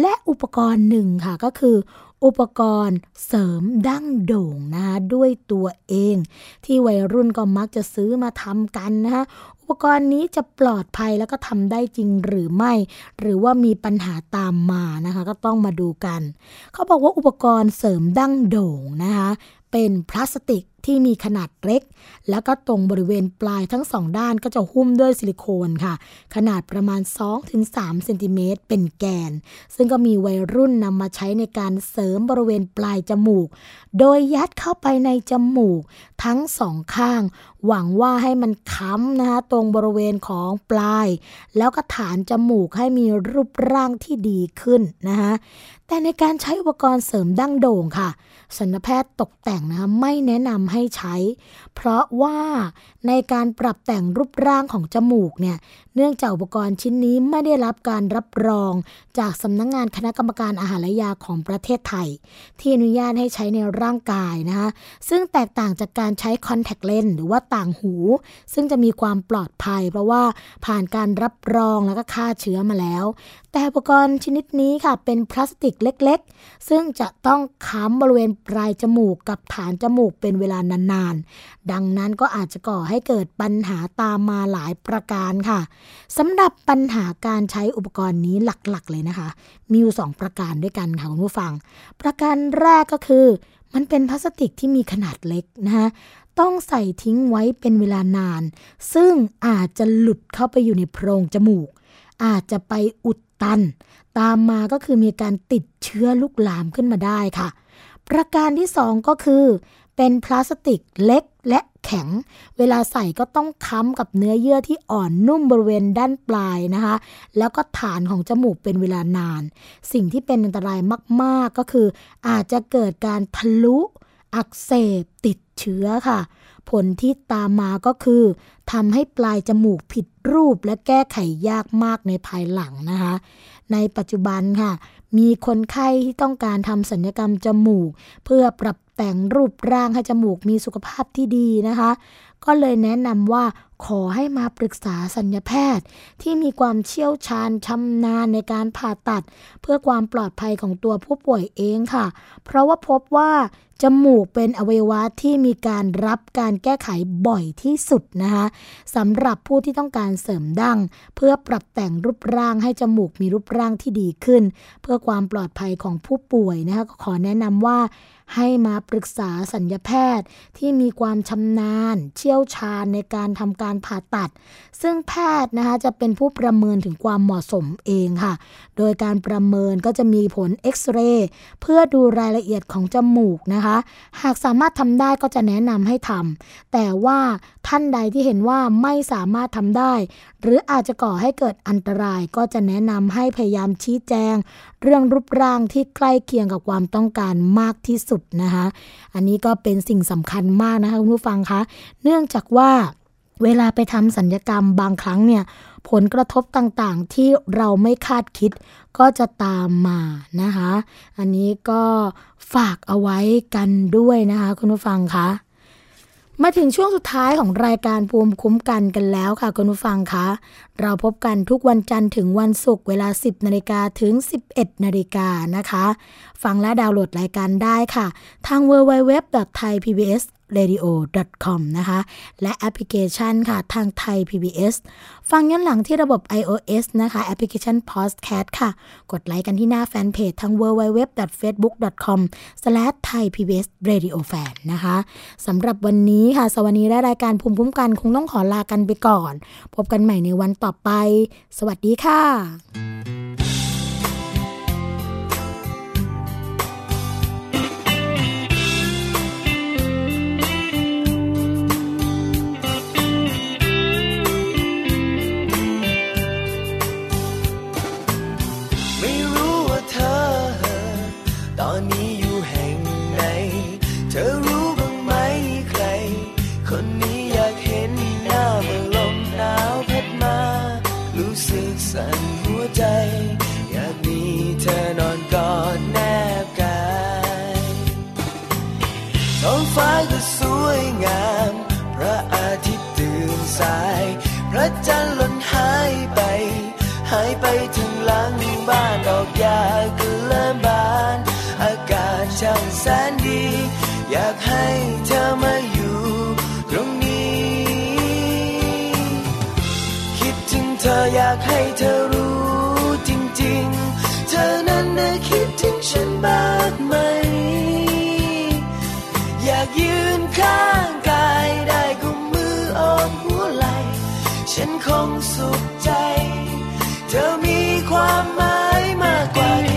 และอุปกรณ์หนึ่งค่ะก็คือ อุปกรณ์เสริมดั้งโด่งนะคะด้วยตัวเอง ที่วัยรุ่นก็มักจะซื้อมาทำกันนะคะอุปกรณ์นี้จะปลอดภัยแล้วก็ทำได้จริงหรือไม่ หรือว่ามีปัญหาตามมานะคะ ก็ต้องมาดูกัน เขาบอกว่าอุปกรณ์เสริมดั้งโด่งนะคะเป็นพลาสติก ที่มีขนาดเล็ก แล้วก็ตรงบริเวณปลายทั้งสองด้านก็จะหุ้มด้วยซิลิโคนค่ะ ขนาดประมาณ 2-3เซนติเมตรเป็นแกน ซึ่งก็มีวัยรุ่นนำมาใช้ในการเสริมบริเวณปลายจมูก โดยยัดเข้าไปในจมูก ทั้งสองข้างหวังว่าให้มันค้ำนะคะตรงบริเวณของปลาย แล้วก็ฐานจมูกให้มีรูปร่างที่ดีขึ้นนะคะแต่ในการใช้อุปกรณ์เสริมดั้งโด่งค่ะสัญญแพทย์ตกแต่งนะคะไม่แนะนำให้ใช้ เพราะว่าในการปรับแต่งรูปร่างของจมูกเนี่ยเนื่องจากอุปกรณ์ชิ้นนี้ไม่ได้รับการรับรอง จากสำนักงงานคณะกรรมการอาหารและยาของประเทศไทย ที่อนุญาตให้ใช้ในร่างกายนะคะซึ่งแตกต่างจากการใช้คอนแทคเลนส์หรือว่าต่างหู ซึ่งจะมีความปลอดภัย เพราะว่าผ่านการรับรองแล้วก็ฆ่าเชื้อมาแล้ว แต่อุปกรณ์ชนิดนี้ค่ะเป็นพลาสติกเล็กๆ ซึ่งจะต้องค้ำบริเวณปลายจมูกกับฐานจมูกเป็นเวลานานๆ ดังนั้นก็อาจจะก่อให้เกิดปัญหาตามมาหลายประการค่ะสำหรับปัญหาการใช้อุปกรณ์นี้หลักๆ เลยนะคะ มีอยู่สองประการด้วยกันค่ะคุณผู้ฟัง ประการแรกก็คือมันเป็นพลาสติกที่มีขนาดเล็กนะคะ ต้องใส่ทิ้งไว้เป็นเวลานาน ซึ่งอาจจะหลุดเข้าไปอยู่ในโพรงจมูก อาจจะไปอุดตัน ตามมาก็คือมีการติดเชื้อลุกลามขึ้นมาได้ค่ะ ประการที่สองก็คือ เป็นพลาสติกเล็กและแข็ง เวลาใส่ก็ต้องค้ำกับเนื้อเยื่อที่อ่อนนุ่มบริเวณด้านปลายนะคะ แล้วก็ฐานของจมูกเป็นเวลานาน สิ่งที่เป็นอันตรายมาก ๆ ก็คือ อาจจะเกิดการทะลุ อักเสบติด เชื้อค่ะ ผลที่ตามมาก็คือทำให้ปลายจมูกผิดรูปและแก้ไขยากมากในภายหลังนะคะ ในปัจจุบันค่ะ มีคนไข้ที่ต้องการทำศัลยกรรมจมูก เพื่อปรับแต่งรูปร่างให้จมูกมีสุขภาพที่ดีนะคะ ก็เลยแนะนำว่าขอให้มาปรึกษาสัญญแพทย์ ที่มีความเชี่ยวชาญชำนาญในการผ่าตัด เพื่อความปลอดภัยของตัวผู้ป่วยเองค่ะ เพราะว่าพบว่าจมูกเป็นอวัยวะที่มีการรับการแก้ไขบ่อยที่สุดนะคะสำหรับผู้ที่ต้องการเสริมดั้ง เพื่อปรับแต่งรูปร่างให้จมูกมีรูปร่างที่ดีขึ้น เพื่อความปลอดภัยของผู้ป่วยนะคะก็ขอแนะนำว่า ให้มาปรึกษาสัญญแพทย์ที่มีความชำนาญ เชี่ยวชาญในการทำการผ่าตัด ซึ่งแพทย์นะคะจะเป็นผู้ประเมินถึงความเหมาะสมเองค่ะ โดยการประเมินก็จะมีผลเอ็กซเรย์เพื่อดูรายละเอียดของจมูกนะคะ หากสามารถทำได้ก็จะแนะนำให้ทำแต่ว่าท่านใดที่เห็นว่าไม่สามารถทำได้ หรืออาจจะก่อให้เกิดอันตรายก็จะแนะนำให้พยายามชี้แจง เรื่องรูปร่างที่ใกล้เคียงกับความต้องการมากที่สุดนะคะ อันนี้ก็เป็นสิ่งสำคัญมากนะคะคุณผู้ฟังคะ เนื่องจากว่าเวลาไปทำสัญญกรรมบางครั้งเนี่ยผลกระทบต่างๆที่เราไม่คาดคิดก็จะตามมานะคะ อันนี้ก็ฝากเอาไว้กันด้วยนะคะ คุณผู้ฟังคะ มาถึงช่วงสุดท้ายของรายการภูมิคุ้มกันกันแล้วค่ะคุณผู้ฟังคะเราพบกันทุกวันจันทร์ถึงวันศุกร์เวลา 10นาฬิกาถึง 11นาฬิกานะคะ ฟังและดาวน์โหลดรายการได้ค่ะ ทาง www.thaipbs radio.com นะคะ และแอปพลิเคชันค่ะ ทางไทย PBS ฟังย้อนหลังที่ระบบ iOS นะคะ แอปพลิเคชัน Podcast ค่ะ กดไลค์กันที่หน้าแฟนเพจทาง www.facebook.com/thaipbsradiofan นะคะสำหรับวันนี้ค่ะ สวัสดีและรายการภูมิคุ้มกันคงต้องขอลากันไปก่อน พบกันใหม่ในวันต่อไป สวัสดีค่ะ วยงาม พระอาทิตย์ตื่นสาย พระจันทร์หล่นหายไป หายไปถึงหลังบ้านดอกหญ้ากเริ่มบาน อากาศช่างแสนดี อยากให้เธอมาอยู่ตรงนี้ คิดถึงเธออยากให้เธอรู้จริงๆ เธอนั้นน่ะคิดถึงฉันบ้าง ฉันคงสุขใจ เธอมีความหมายมากกว่า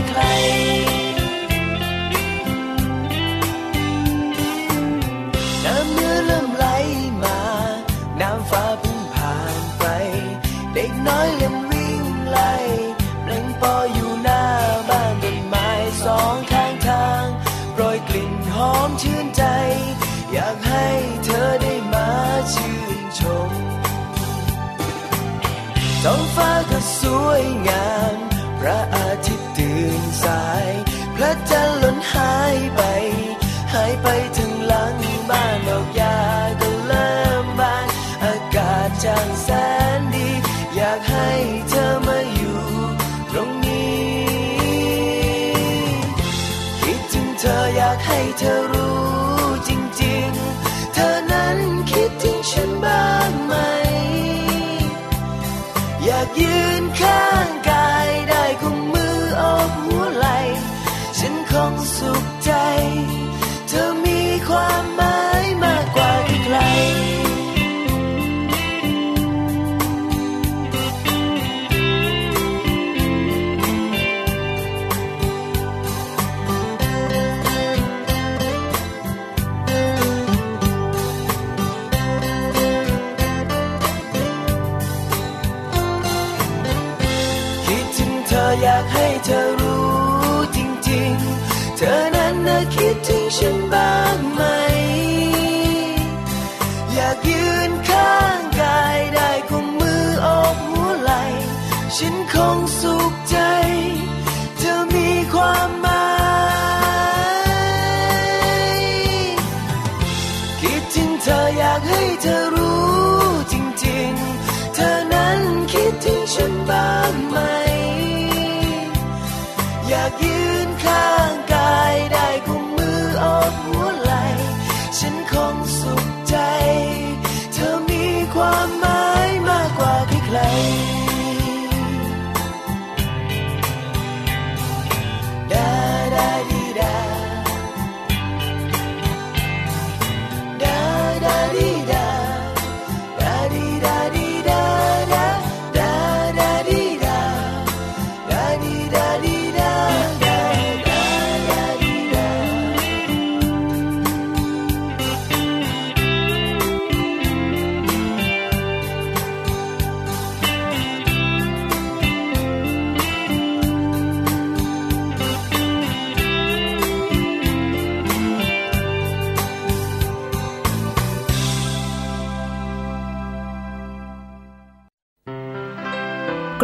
ไปถึงหลังบ้านดอกยาก็เริ่มบาน อากาศจางแสนดี อยากให้เธอมาอยู่ตรงนี้ คิดถึงเธออยากให้เธอรู้ ออยากให้เธอรู้จริงๆ เธอนั้นน่ะคิดถึงฉันบ้างไหม อยากยืนข้างกายได้กุมมือโอบหัวไหลฉันคงสุขใจ เธอมีความหมาย คิดถึงเธออยากให้เธอรู้จริงๆ เธอนั้นคิดถึงฉันบ้างไหม